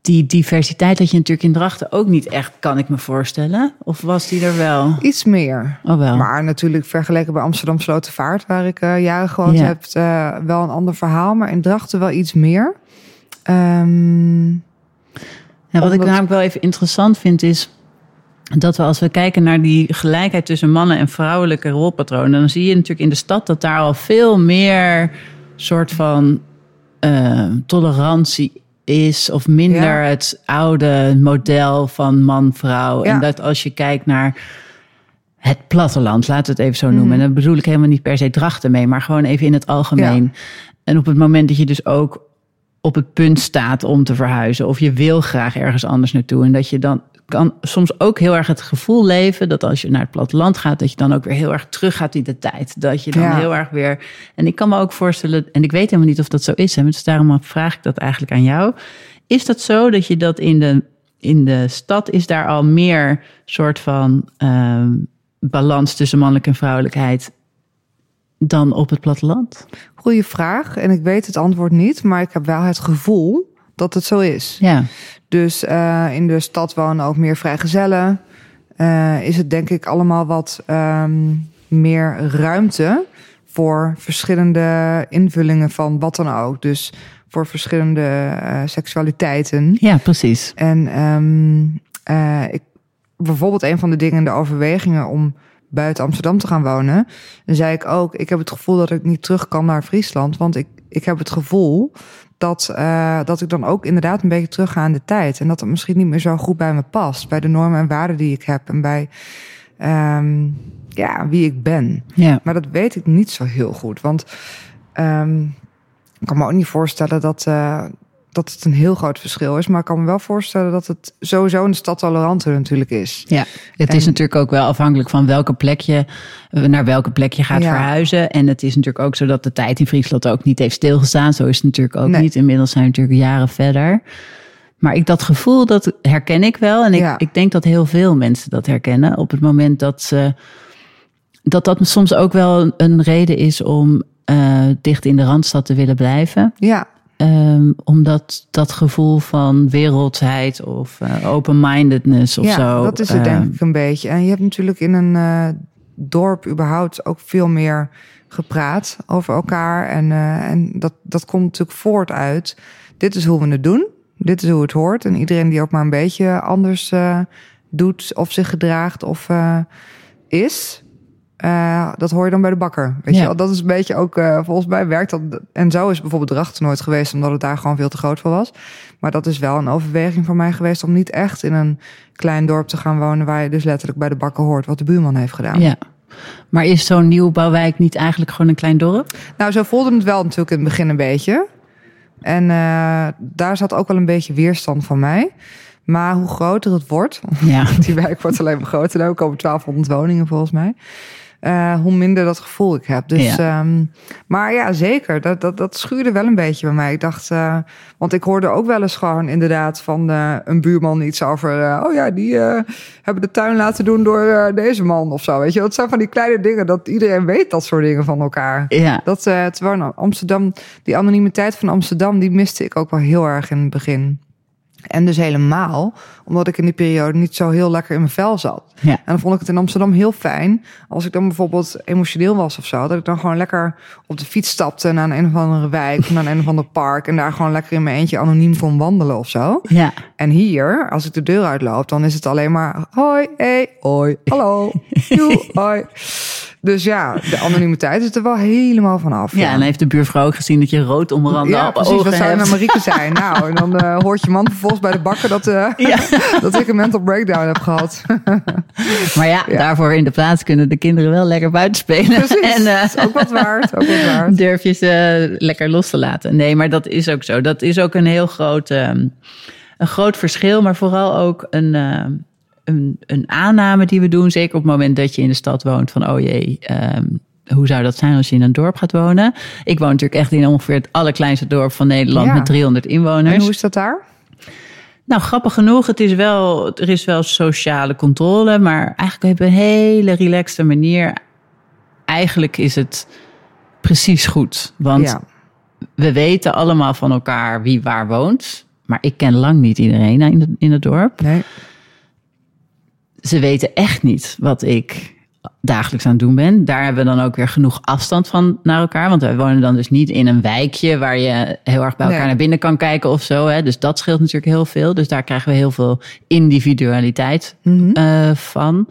die diversiteit had je natuurlijk in Drachten ook niet echt, kan ik me voorstellen. Of was die er wel? Iets meer. Oh wel. Maar natuurlijk vergeleken bij Amsterdam Slotervaart, waar ik eh, jaren gewoond Ja. heb, eh, wel een ander verhaal. Maar in Drachten wel iets meer. Ehm, Ja, wat ik namelijk wel even interessant vind is dat we als we kijken naar die gelijkheid tussen mannen en vrouwelijke rolpatronen, dan zie je natuurlijk in de stad dat daar al veel meer soort van eh, tolerantie is of minder Ja. het oude model van man-vrouw. En dat als je kijkt naar het platteland, laten we het even zo noemen. Mhm. En daar bedoel ik helemaal niet per se drachten mee, maar gewoon even in het algemeen. En op het moment dat je dus ook op het punt staat om te verhuizen, of je wil graag ergens anders naartoe, en dat je dan kan soms ook heel erg het gevoel leven dat als je naar het platteland gaat, dat je dan ook weer heel erg teruggaat in de tijd. Dat je dan Ja. heel erg weer. En ik kan me ook voorstellen, en ik weet helemaal niet of dat zo is, hè, dus daarom vraag ik dat eigenlijk aan jou. Is dat zo dat je dat in de, in de stad is daar al meer soort van ehm, balans tussen mannelijke en vrouwelijkheid dan op het platteland? goeie vraag. En ik weet het antwoord niet, maar ik heb wel het gevoel dat het zo is. Ja, Dus eh, in de stad wonen ook meer vrijgezellen. Eh is het denk ik allemaal wat ehm, meer ruimte voor verschillende invullingen van wat dan ook. Dus voor verschillende eh, seksualiteiten. ja precies. En ehm, eh, ik, bijvoorbeeld een van de dingen in de overwegingen om buiten Amsterdam te gaan wonen, dan zei ik ook, ik heb het gevoel dat ik niet terug kan naar Friesland, want ik, ik heb het gevoel dat, eh, dat ik dan ook inderdaad een beetje terug ga aan de tijd en dat het misschien niet meer zo goed bij me past, bij de normen en waarden die ik heb en bij ehm, ja, wie ik ben. Ja. Maar dat weet ik niet zo heel goed. Want ehm, ik kan me ook niet voorstellen dat, eh, dat het een heel groot verschil is. Maar ik kan me wel voorstellen dat het sowieso de stad toleranter natuurlijk is. Ja, het En- is natuurlijk ook wel afhankelijk van welke plek je, naar welke plek je gaat Ja. verhuizen. En het is natuurlijk ook zo dat de tijd in Friesland ook niet heeft stilgestaan. Zo is het natuurlijk ook Nee. niet. Inmiddels zijn we natuurlijk jaren verder. Maar ik, dat gevoel, dat herken ik wel. En ik, Ja. ik denk dat heel veel mensen dat herkennen. Op het moment dat ze dat dat soms ook wel een reden is om uh, dicht in de randstad te willen blijven. Ja. Um, omdat dat gevoel van wereldheid of uh, open-mindedness of ja, zo. dat is het denk ik een beetje. En je hebt natuurlijk in een uh, dorp überhaupt ook veel meer gepraat over elkaar. En, en dat, dat komt natuurlijk voort uit. Dit is hoe we het doen. Dit is hoe het hoort. En iedereen die ook maar een beetje anders doet of zich gedraagt of is, uh, dat hoor je dan bij de bakker. Weet ja. je wel? Dat is een beetje ook, uh, volgens mij werkt dat. En zo is bijvoorbeeld Drachten nooit geweest, omdat het daar gewoon veel te groot voor was. Maar dat is wel een overweging voor mij geweest om niet echt in een klein dorp te gaan wonen, waar je dus letterlijk bij de bakker hoort wat de buurman heeft gedaan. Ja. Maar is zo'n nieuwbouwwijk niet eigenlijk gewoon een klein dorp? Nou, zo voelde het wel natuurlijk in het begin een beetje. En uh, daar zat ook wel een beetje weerstand van mij. Maar hoe groter het wordt, ja. die wijk wordt alleen maar groter. Er komen 1200 woningen volgens mij. Uh, hoe minder dat gevoel ik heb. Dus, ja. Um, maar ja, zeker. Dat, dat, dat schuurde wel een beetje bij mij. Ik dacht, uh, want ik hoorde ook wel eens gewoon inderdaad van uh, een buurman iets over. oh ja, die hebben de tuin laten doen door deze man of zo. Weet je, dat zijn van die kleine dingen dat iedereen weet dat soort dingen van elkaar. Ja. Dat, terwijl Amsterdam, die anonimiteit van Amsterdam, die miste ik ook wel heel erg in het begin. En dus helemaal, omdat ik in die periode niet zo heel lekker in mijn vel zat. Ja. En dan vond ik het in Amsterdam heel fijn. Als ik dan bijvoorbeeld emotioneel was of zo. Dat ik dan gewoon lekker op de fiets stapte naar een, of andere wijk. Of naar een of ander park. En daar gewoon lekker in mijn eentje anoniem kon wandelen of zo. Ja. En hier, als ik de deur uitloop, dan is het alleen maar... Hoi, hey, hoi, hallo, joe, hoi. Dus ja, de anonimiteit is er wel helemaal vanaf. Ja, ja. en heeft de buurvrouw ook gezien dat je rood omrande ja, precies, ogen wat zou je Marieke zijn? nou, en dan uh, hoort je man vervolgens bij de bakker dat, uh, ja. dat ik een mental breakdown heb gehad. maar ja, ja, daarvoor in de plaats kunnen de kinderen wel lekker buiten spelen. Precies, en, uh, is ook wat waard, ook wat waard. Durf je ze lekker los te laten. Nee, maar dat is ook zo. Dat is ook een heel groot, um, een groot verschil, maar vooral ook een... Een, een, aanname die we doen, zeker op het moment dat je in de stad woont, van oh jee, um, hoe zou dat zijn als je in een dorp gaat wonen? Ik woon natuurlijk echt in ongeveer het allerkleinste dorp van Nederland Ja. met 300 inwoners. En hoe is dat daar? Nou, grappig genoeg, het is wel, er is wel sociale controle, maar eigenlijk op een hele relaxte manier. Eigenlijk is het precies goed. Want Ja. we weten allemaal van elkaar wie waar woont. Maar ik ken lang niet iedereen in, het- in het dorp. Nee. Ze weten echt niet wat ik dagelijks aan het doen ben. Daar hebben we dan ook weer genoeg afstand van naar elkaar. Want wij wonen dan dus niet in een wijkje waar je heel erg bij elkaar Nee. naar binnen kan kijken of zo. Hè. Dus dat scheelt natuurlijk heel veel. Dus daar krijgen we heel veel individualiteit Mhm. eh, van.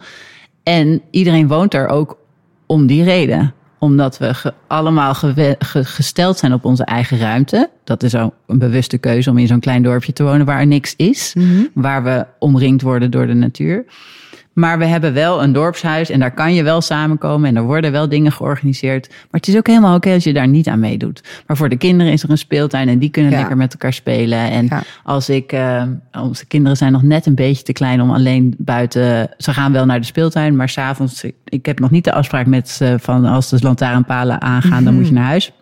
En iedereen woont er ook om die reden. Omdat we ge- allemaal ge- gesteld zijn op onze eigen ruimte. Dat is ook een bewuste keuze om in zo'n klein dorpje te wonen waar er niks is. Mhm. Waar we omringd worden door de natuur. Maar we hebben wel een dorpshuis en daar kan je wel samenkomen en er worden wel dingen georganiseerd. Maar het is ook helemaal oké als je daar niet aan meedoet. Maar voor de kinderen is er een speeltuin en die kunnen Ja. lekker met elkaar spelen. En Ja. als ik, eh, onze kinderen zijn nog net een beetje te klein om alleen buiten. Ze gaan wel naar de speeltuin, maar s'avonds. Ik, ik heb nog niet de afspraak met ze van als de lantaarnpalen aangaan, dan moet je naar huis.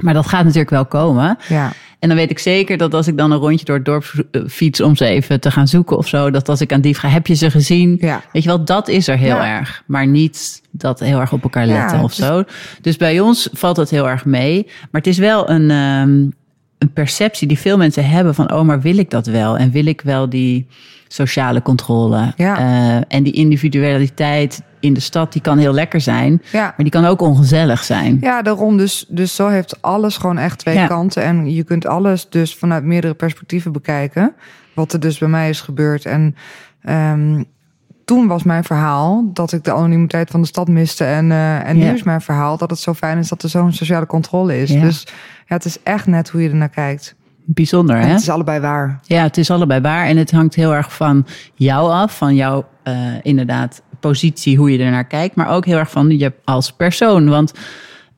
Maar dat gaat natuurlijk wel komen. Ja. En dan weet ik zeker dat als ik dan een rondje door het dorp eh, fiets om ze even te gaan zoeken of zo, dat als ik aan die vraag, heb je ze gezien? Ja. Weet je wel, dat is er heel Ja. erg. Maar niet dat heel erg op elkaar Ja, letten of is- zo. Dus bij ons valt het heel erg mee. Maar het is wel een, ehm, een perceptie die veel mensen hebben van, oh, maar wil ik dat wel? En wil ik wel die sociale controle? Ja. Eh, en die individualiteit in de stad, die kan heel lekker zijn. Ja. Maar die kan ook ongezellig zijn. Ja, daarom. Dus, dus zo heeft alles gewoon echt twee Ja. kanten. En je kunt alles dus vanuit meerdere perspectieven bekijken. Wat er dus bij mij is gebeurd. En ehm, toen was mijn verhaal dat ik de anonimiteit van de stad miste. En, eh, en Ja. nu is mijn verhaal dat het zo fijn is dat er zo'n sociale controle is. Dus ja, het is echt net hoe je ernaar kijkt. Bijzonder, hè? het is allebei waar. Ja, het is allebei waar. En het hangt heel erg van jou af, van jouw eh, inderdaad positie, hoe je er naar kijkt. Maar ook heel erg van je als persoon. Want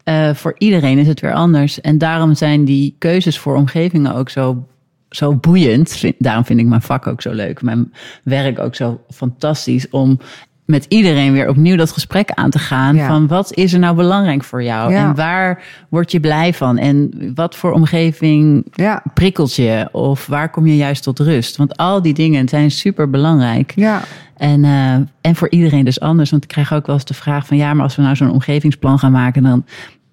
eh, voor iedereen is het weer anders. En daarom zijn die keuzes voor omgevingen ook zo, zo boeiend. Daarom vind ik mijn vak ook zo leuk. Mijn werk ook zo fantastisch om met iedereen weer opnieuw dat gesprek aan te gaan. Ja. Van wat is er nou belangrijk voor jou? Ja. En waar word je blij van? En wat voor omgeving Ja, prikkelt je? Of waar kom je juist tot rust? Want al die dingen zijn super belangrijk. ja, En, eh, en voor iedereen dus anders. Want ik krijg ook wel eens de vraag van ja, maar als we nou zo'n omgevingsplan gaan maken, dan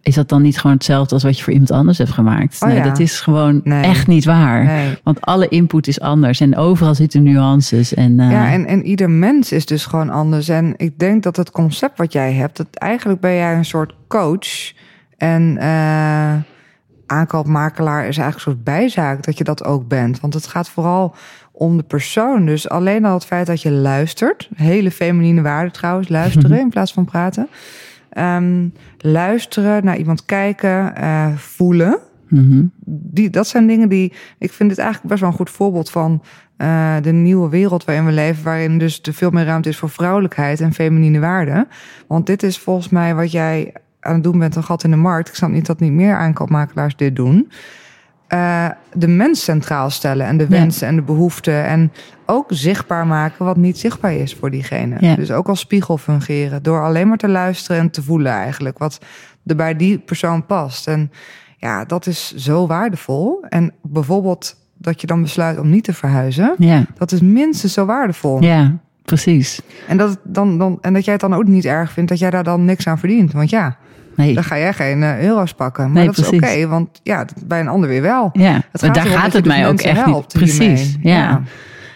is dat dan niet gewoon hetzelfde als wat je voor iemand anders hebt gemaakt? Oh nee, ja. dat is gewoon Nee. echt niet waar. nee. Want alle input is anders en overal zitten nuances. En, eh, Ja, en, en ieder mens is dus gewoon anders. En ik denk dat het concept wat jij hebt, dat eigenlijk ben jij een soort coach. En eh aankoopmakelaar is eigenlijk een soort bijzaak dat je dat ook bent. Want het gaat vooral om de persoon. Dus alleen al het feit dat je luistert, hele feminine waarde trouwens, luisteren in plaats van praten. Ehm, luisteren, naar iemand kijken, eh, voelen mhm. die, dat zijn dingen die. Ik vind dit eigenlijk best wel een goed voorbeeld van eh, de nieuwe wereld waarin we leven. Waarin dus er veel meer ruimte is voor vrouwelijkheid en feminine waarden. Want dit is volgens mij wat jij aan het doen bent, een gat in de markt. Ik snap niet dat niet meer aankoopmakelaars dit doen. Eh, de mens centraal stellen en de wensen en de behoeften. En ook zichtbaar maken wat niet zichtbaar is voor diegene. Ja. Dus ook als spiegel fungeren. Door alleen maar te luisteren en te voelen eigenlijk. Wat er bij die persoon past. En ja, dat is zo waardevol. En bijvoorbeeld dat je dan besluit om niet te verhuizen. ja, Dat is minstens zo waardevol. ja, precies. En, dat dan, dan, en dat jij het dan ook niet erg vindt dat jij daar dan niks aan verdient. Want ja, Nee, dan ga jij geen eh, euro's pakken. Maar Nee, dat is oké, want ja, bij een ander weer wel. ja, Het daar gaat het mij ook echt niet. Precies, ja.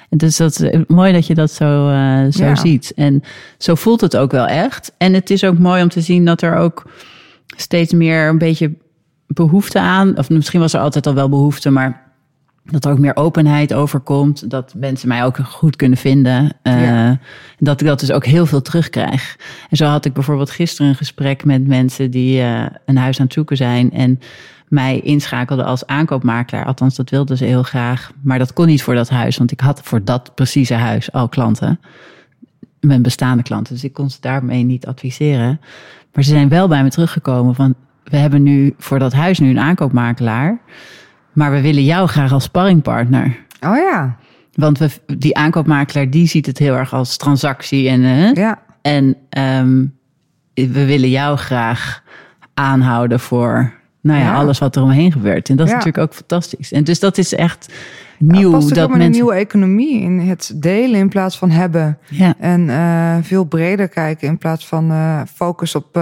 Dus dat is mooi dat je dat zo, eh, zo Ja. ziet. En zo voelt het ook wel echt. En het is ook mooi om te zien dat er ook steeds meer een beetje behoefte aan, of misschien was er altijd al wel behoefte, maar dat er ook meer openheid overkomt. Dat mensen mij ook goed kunnen vinden. Ja. en dat ik dat dus ook heel veel terugkrijg. En zo had ik bijvoorbeeld gisteren een gesprek met mensen die eh, een huis aan het zoeken zijn. En mij inschakelden als aankoopmakelaar. Althans, dat wilden ze heel graag. Maar dat kon niet voor dat huis, want ik had voor dat precieze huis al klanten. Mijn bestaande klanten. Dus ik kon ze daarmee niet adviseren. Maar ze zijn wel bij me teruggekomen van... we hebben nu voor dat huis nu een aankoopmakelaar... maar we willen jou graag als sparringpartner. Oh ja, Want we, die aankoopmakelaar die ziet het heel erg als transactie. En, eh, ja. en ehm, we willen jou graag aanhouden voor nou ja, Ja. alles wat er omheen gebeurt. En dat is Ja. natuurlijk ook fantastisch. En dus dat is echt Ja, nieuw. past ook dat een nieuwe economie. In het delen in plaats van hebben. ja, En eh, veel breder kijken in plaats van eh, focus op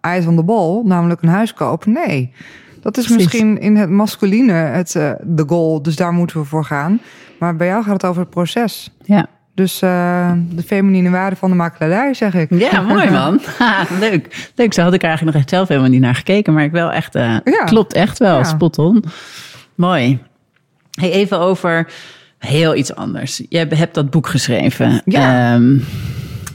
eyes on the ball, namelijk een huis kopen. Nee, dat is Precies. misschien in het masculine het, eh, de goal, dus daar moeten we voor gaan. Maar bij jou gaat het over het proces. ja. Dus eh, de feminine waarde van de makelaardij, zeg ik. ja, mooi man. Ha, leuk. leuk. Zo had ik eigenlijk nog echt zelf helemaal niet naar gekeken. Maar ik wel echt, eh, Ja. klopt echt wel. Ja. Spot on. Mooi. Hey, even over heel iets anders. Je hebt dat boek geschreven. Ja. Ehm,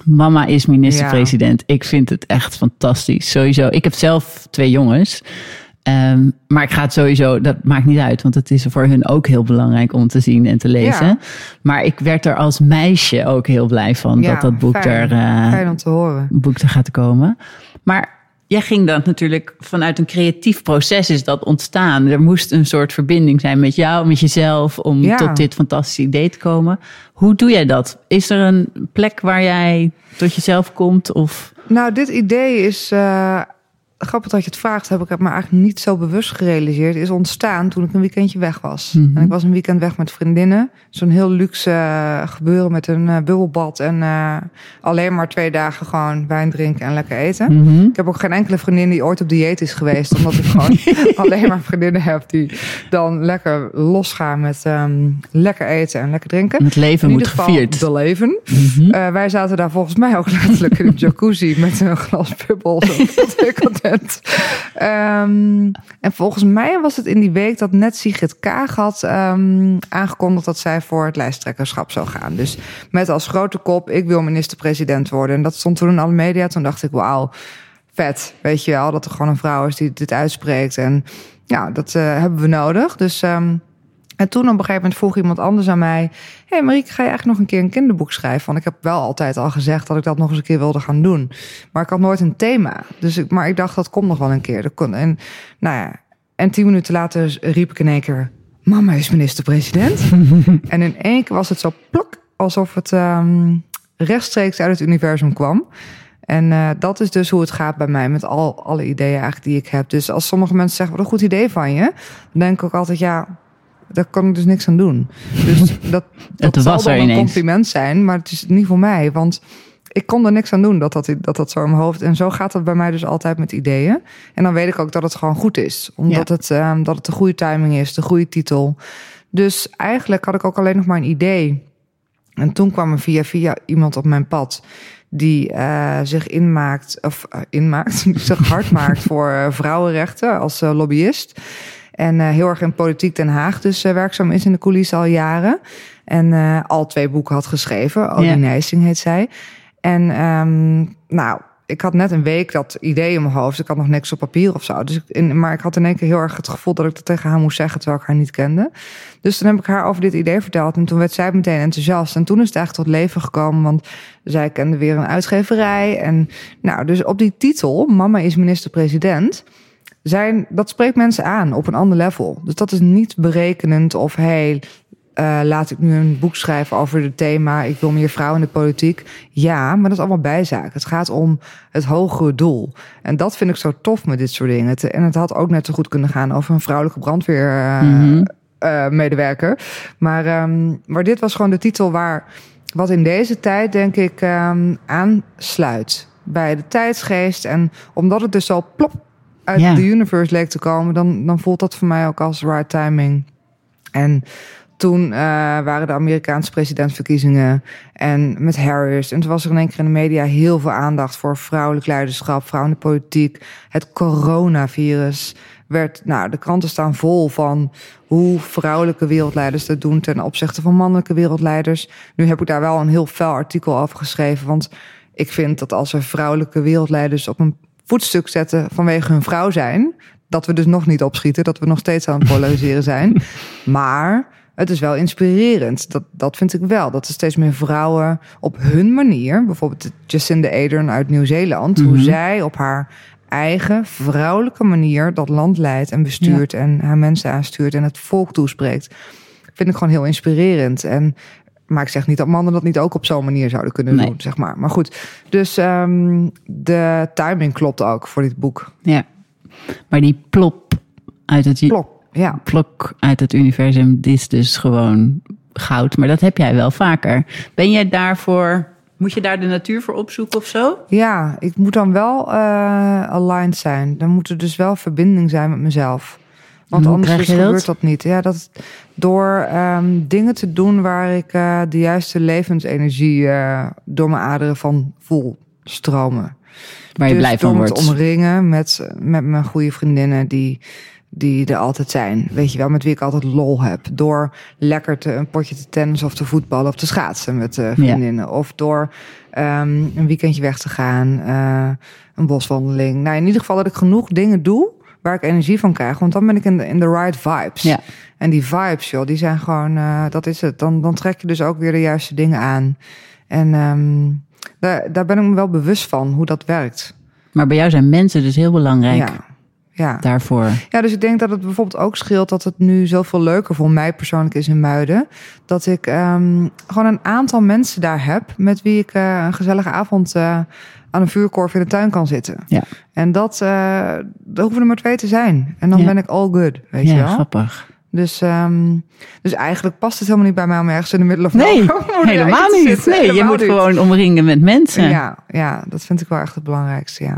Mama is minister-president. Ik vind het echt fantastisch. Sowieso. Ik heb zelf twee jongens. Ehm, maar ik ga het sowieso, dat maakt niet uit, want het is voor hun ook heel belangrijk om te zien en te lezen. Ja. Maar ik werd er als meisje ook heel blij van Ja, dat dat boek fijn. er, eh, Fijn om te horen. boek er gaat komen. Maar jij ging dan natuurlijk vanuit een creatief proces is dat ontstaan. Er moest een soort verbinding zijn met jou, met jezelf, om Ja. tot dit fantastische idee te komen. Hoe doe jij dat? Is er een plek waar jij tot jezelf komt? Of Nou, dit idee is. eh, grappig dat je het vraagt, heb ik het me eigenlijk niet zo bewust gerealiseerd. Is ontstaan toen ik een weekendje weg was. Mhm. En ik was een weekend weg met vriendinnen. Zo'n heel luxe eh, gebeuren met een eh, bubbelbad. En eh, alleen maar twee dagen gewoon wijn drinken en lekker eten. Mhm. Ik heb ook geen enkele vriendin die ooit op dieet is geweest. Omdat ik gewoon alleen maar vriendinnen heb die dan lekker losgaan met ehm, lekker eten en lekker drinken. het leven moet gevierd. de leven. Mhm. Eh, wij zaten daar volgens mij ook letterlijk in een jacuzzi met een glas bubbel. Ehm, en volgens mij was het in die week dat net Sigrid Kaag had ehm, aangekondigd dat zij voor het lijsttrekkerschap zou gaan. Dus met als grote kop, ik wil minister-president worden. En dat stond toen in alle media. Toen dacht ik, wauw, vet. Weet je wel, dat er gewoon een vrouw is die dit uitspreekt. En ja, dat eh, hebben we nodig. Dus... ehm, en toen op een gegeven moment vroeg iemand anders aan mij... hey Marieke, ga je eigenlijk nog een keer een kinderboek schrijven? Want ik heb wel altijd al gezegd dat ik dat nog eens een keer wilde gaan doen. Maar ik had nooit een thema. Dus ik, maar ik dacht, dat komt nog wel een keer. Dat kon, en, nou ja, en tien minuten later riep ik in één keer... Mama is minister-president. en in één keer was het zo plok, alsof het... ehm, rechtstreeks uit het universum kwam. En uh, dat is dus hoe het gaat bij mij met al, alle ideeën eigenlijk die ik heb. Dus als sommige mensen zeggen, wat een goed idee van je. Dan denk ik ook altijd, ja, daar kan ik dus niks aan doen. Dus dat, dat was zal dan een compliment zijn, maar het is niet voor mij. Want ik kon er niks aan doen dat dat, dat dat zo in mijn hoofd... En zo gaat het bij mij dus altijd met ideeën. En dan weet ik ook dat het gewoon goed is. Omdat het, um, dat het de goede timing is, de goede titel. Dus eigenlijk had ik ook alleen nog maar een idee. En toen kwam er via via iemand op mijn pad die uh, zich inmaakt, of uh, inmaakt, die zich hard maakt voor uh, vrouwenrechten als lobbyist. En heel erg in politiek Den Haag dus werkzaam is in de coulissen al jaren. En al twee boeken had geschreven. Odie. Nijsing heet zij. En um, nou, ik had net een week dat idee in mijn hoofd. Ik had nog niks op papier of zo. Dus ik, in, maar ik had in één keer heel erg het gevoel dat ik dat tegen haar moest zeggen, terwijl ik haar niet kende. Dus toen heb ik haar over dit idee verteld. En toen werd zij meteen enthousiast. En toen is het echt tot leven gekomen. Want zij kende weer een uitgeverij. En nou, dus op die titel, Mama is minister-president. Zijn, dat spreekt mensen aan op een ander level. Dus dat is niet berekenend of hey, uh, laat ik nu een boek schrijven over het thema. Ik wil meer vrouwen in de politiek. Ja, maar dat is allemaal bijzaak. Het gaat om het hogere doel. En dat vind ik zo tof met dit soort dingen. En het had ook net zo goed kunnen gaan over een vrouwelijke brandweer. Uh, mm -hmm. uh, medewerker. Maar, um, maar dit was gewoon de titel waar. Wat in deze tijd, denk ik, um, aansluit. Bij de tijdsgeest. En omdat het dus zo plop uit Ja. de universe leek te komen, dan, dan voelt dat voor mij ook als right timing. En toen uh, waren de Amerikaanse presidentsverkiezingen en met Harris. En toen was er in één keer in de media heel veel aandacht voor vrouwelijk leiderschap, vrouwen in de politiek. Het coronavirus werd, nou, de kranten staan vol van hoe vrouwelijke wereldleiders dat doen ten opzichte van mannelijke wereldleiders. Nu heb ik daar wel een heel fel artikel over geschreven, want ik vind dat als er vrouwelijke wereldleiders op een voetstuk zetten vanwege hun vrouw zijn, dat we dus nog niet opschieten, dat we nog steeds aan het polariseren zijn. Maar het is wel inspirerend. Dat, dat vind ik wel. Dat er steeds meer vrouwen op hun manier, bijvoorbeeld Jacinda Ardern uit Nieuw-Zeeland, Mhm. hoe zij op haar eigen vrouwelijke manier dat land leidt en bestuurt en haar mensen aanstuurt en het volk toespreekt, vind ik gewoon heel inspirerend. En maar ik zeg niet dat mannen dat niet ook op zo'n manier zouden kunnen Nee. doen, zeg maar. Maar goed, dus ehm, de timing klopt ook voor dit boek. Ja. Maar die plop uit het, Klopt, ja. plok uit het universum dit is dus gewoon goud. Maar dat heb jij wel vaker. Ben jij daarvoor... Moet je daar de natuur voor opzoeken of zo? Ja, ik moet dan wel eh aligned zijn. Dan moet er dus wel verbinding zijn met mezelf. Want anders je dat? gebeurt dat niet. Ja, dat door ehm, dingen te doen waar ik eh, de juiste levensenergie eh, door mijn aderen van voel stromen. Waar je dus blij van door me wordt. te omringen met, met mijn goede vriendinnen die, die er altijd zijn. Weet je wel, met wie ik altijd lol heb. Door lekker te, een potje te tennis of te voetballen of te schaatsen met eh, vriendinnen. Of door ehm, een weekendje weg te gaan, een boswandeling. Nou, in ieder geval dat ik genoeg dingen doe waar ik energie van krijg. Want dan ben ik in de, in de right vibes. Ja. En die vibes, joh, die zijn gewoon, eh, dat is het. Dan, dan trek je dus ook weer de juiste dingen aan. En ehm, daar, daar ben ik me wel bewust van, hoe dat werkt. Maar bij jou zijn mensen dus heel belangrijk Ja. Ja. daarvoor. ja, dus ik denk dat het bijvoorbeeld ook scheelt dat het nu zoveel leuker voor mij persoonlijk is in Muiden. Dat ik ehm, gewoon een aantal mensen daar heb met wie ik eh, een gezellige avond eh, aan een vuurkorf in de tuin kan zitten. Ja. En dat, eh dat hoeven er maar twee te zijn. En dan Ja. ben ik all good, weet je ja, wel. grappig. Dus, ehm, dus eigenlijk past het helemaal niet bij mij om ergens in de middle of Nee, helemaal niet. zitten. Nee, je moet niet. gewoon omringen met mensen. Ja, ja, dat vind ik wel echt het belangrijkste, ja.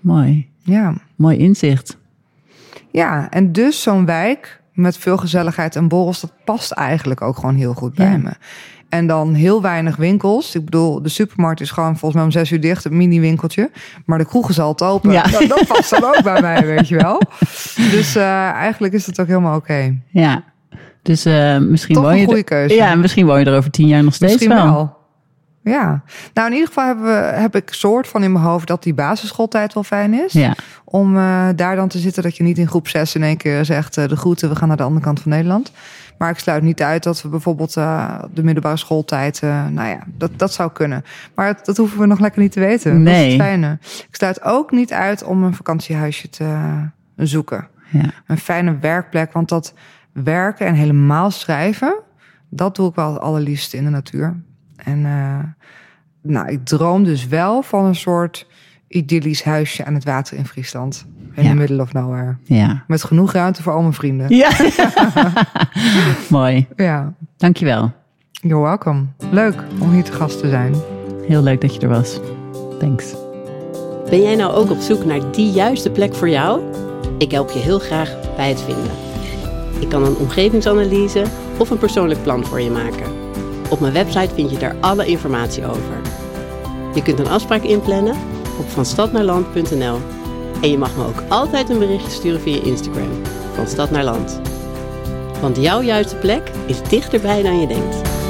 Mooi. Ja, Mooi inzicht. ja en dus zo'n wijk met veel gezelligheid en borrels, dat past eigenlijk ook gewoon heel goed bij Ja. me. En dan heel weinig winkels. Ik bedoel, de supermarkt is gewoon volgens mij om zes uur dicht, een mini-winkeltje. Maar de kroeg is altijd open. Ja. Dat, dat past dan ook bij mij, weet je wel. Dus eh, eigenlijk is dat ook helemaal oké. Ja. Dus eh, misschien Toch woon een je goede keuze. Ja, misschien woon je er over tien jaar nog steeds Misschien wel. wel. Ja. Nou, in ieder geval hebben we, heb ik soort van in mijn hoofd dat die basisschooltijd wel fijn is. Ja. Om eh, daar dan te zitten dat je niet in groep 6 in één keer zegt de groeten, we gaan naar de andere kant van Nederland. Maar ik sluit niet uit dat we bijvoorbeeld eh, de middelbare schooltijd, eh, nou ja, dat, dat zou kunnen. Maar dat, dat hoeven we nog lekker niet te weten. Dat is Nee. het fijne. Ik sluit ook niet uit om een vakantiehuisje te eh, zoeken. Ja. Een fijne werkplek, want dat werken en helemaal schrijven, dat doe ik wel het allerliefste in de natuur. En uh, nou, ik droom dus wel van een soort idyllisch huisje aan het water in Friesland. In Ja. the middle of nowhere. Ja. Met genoeg ruimte voor al mijn vrienden. Ja. Mooi. Ja, Dankjewel. you're welcome. Leuk om hier te gast te zijn. Heel leuk dat je er was. Thanks. Ben jij nou ook op zoek naar die juiste plek voor jou? Ik help je heel graag bij het vinden. Ik kan een omgevingsanalyse of een persoonlijk plan voor je maken. Op mijn website vind je daar alle informatie over. Je kunt een afspraak inplannen op vanstadnaarland.nl en je mag me ook altijd een berichtje sturen via Instagram van Stad naar Land. Want jouw juiste plek is dichterbij dan je denkt.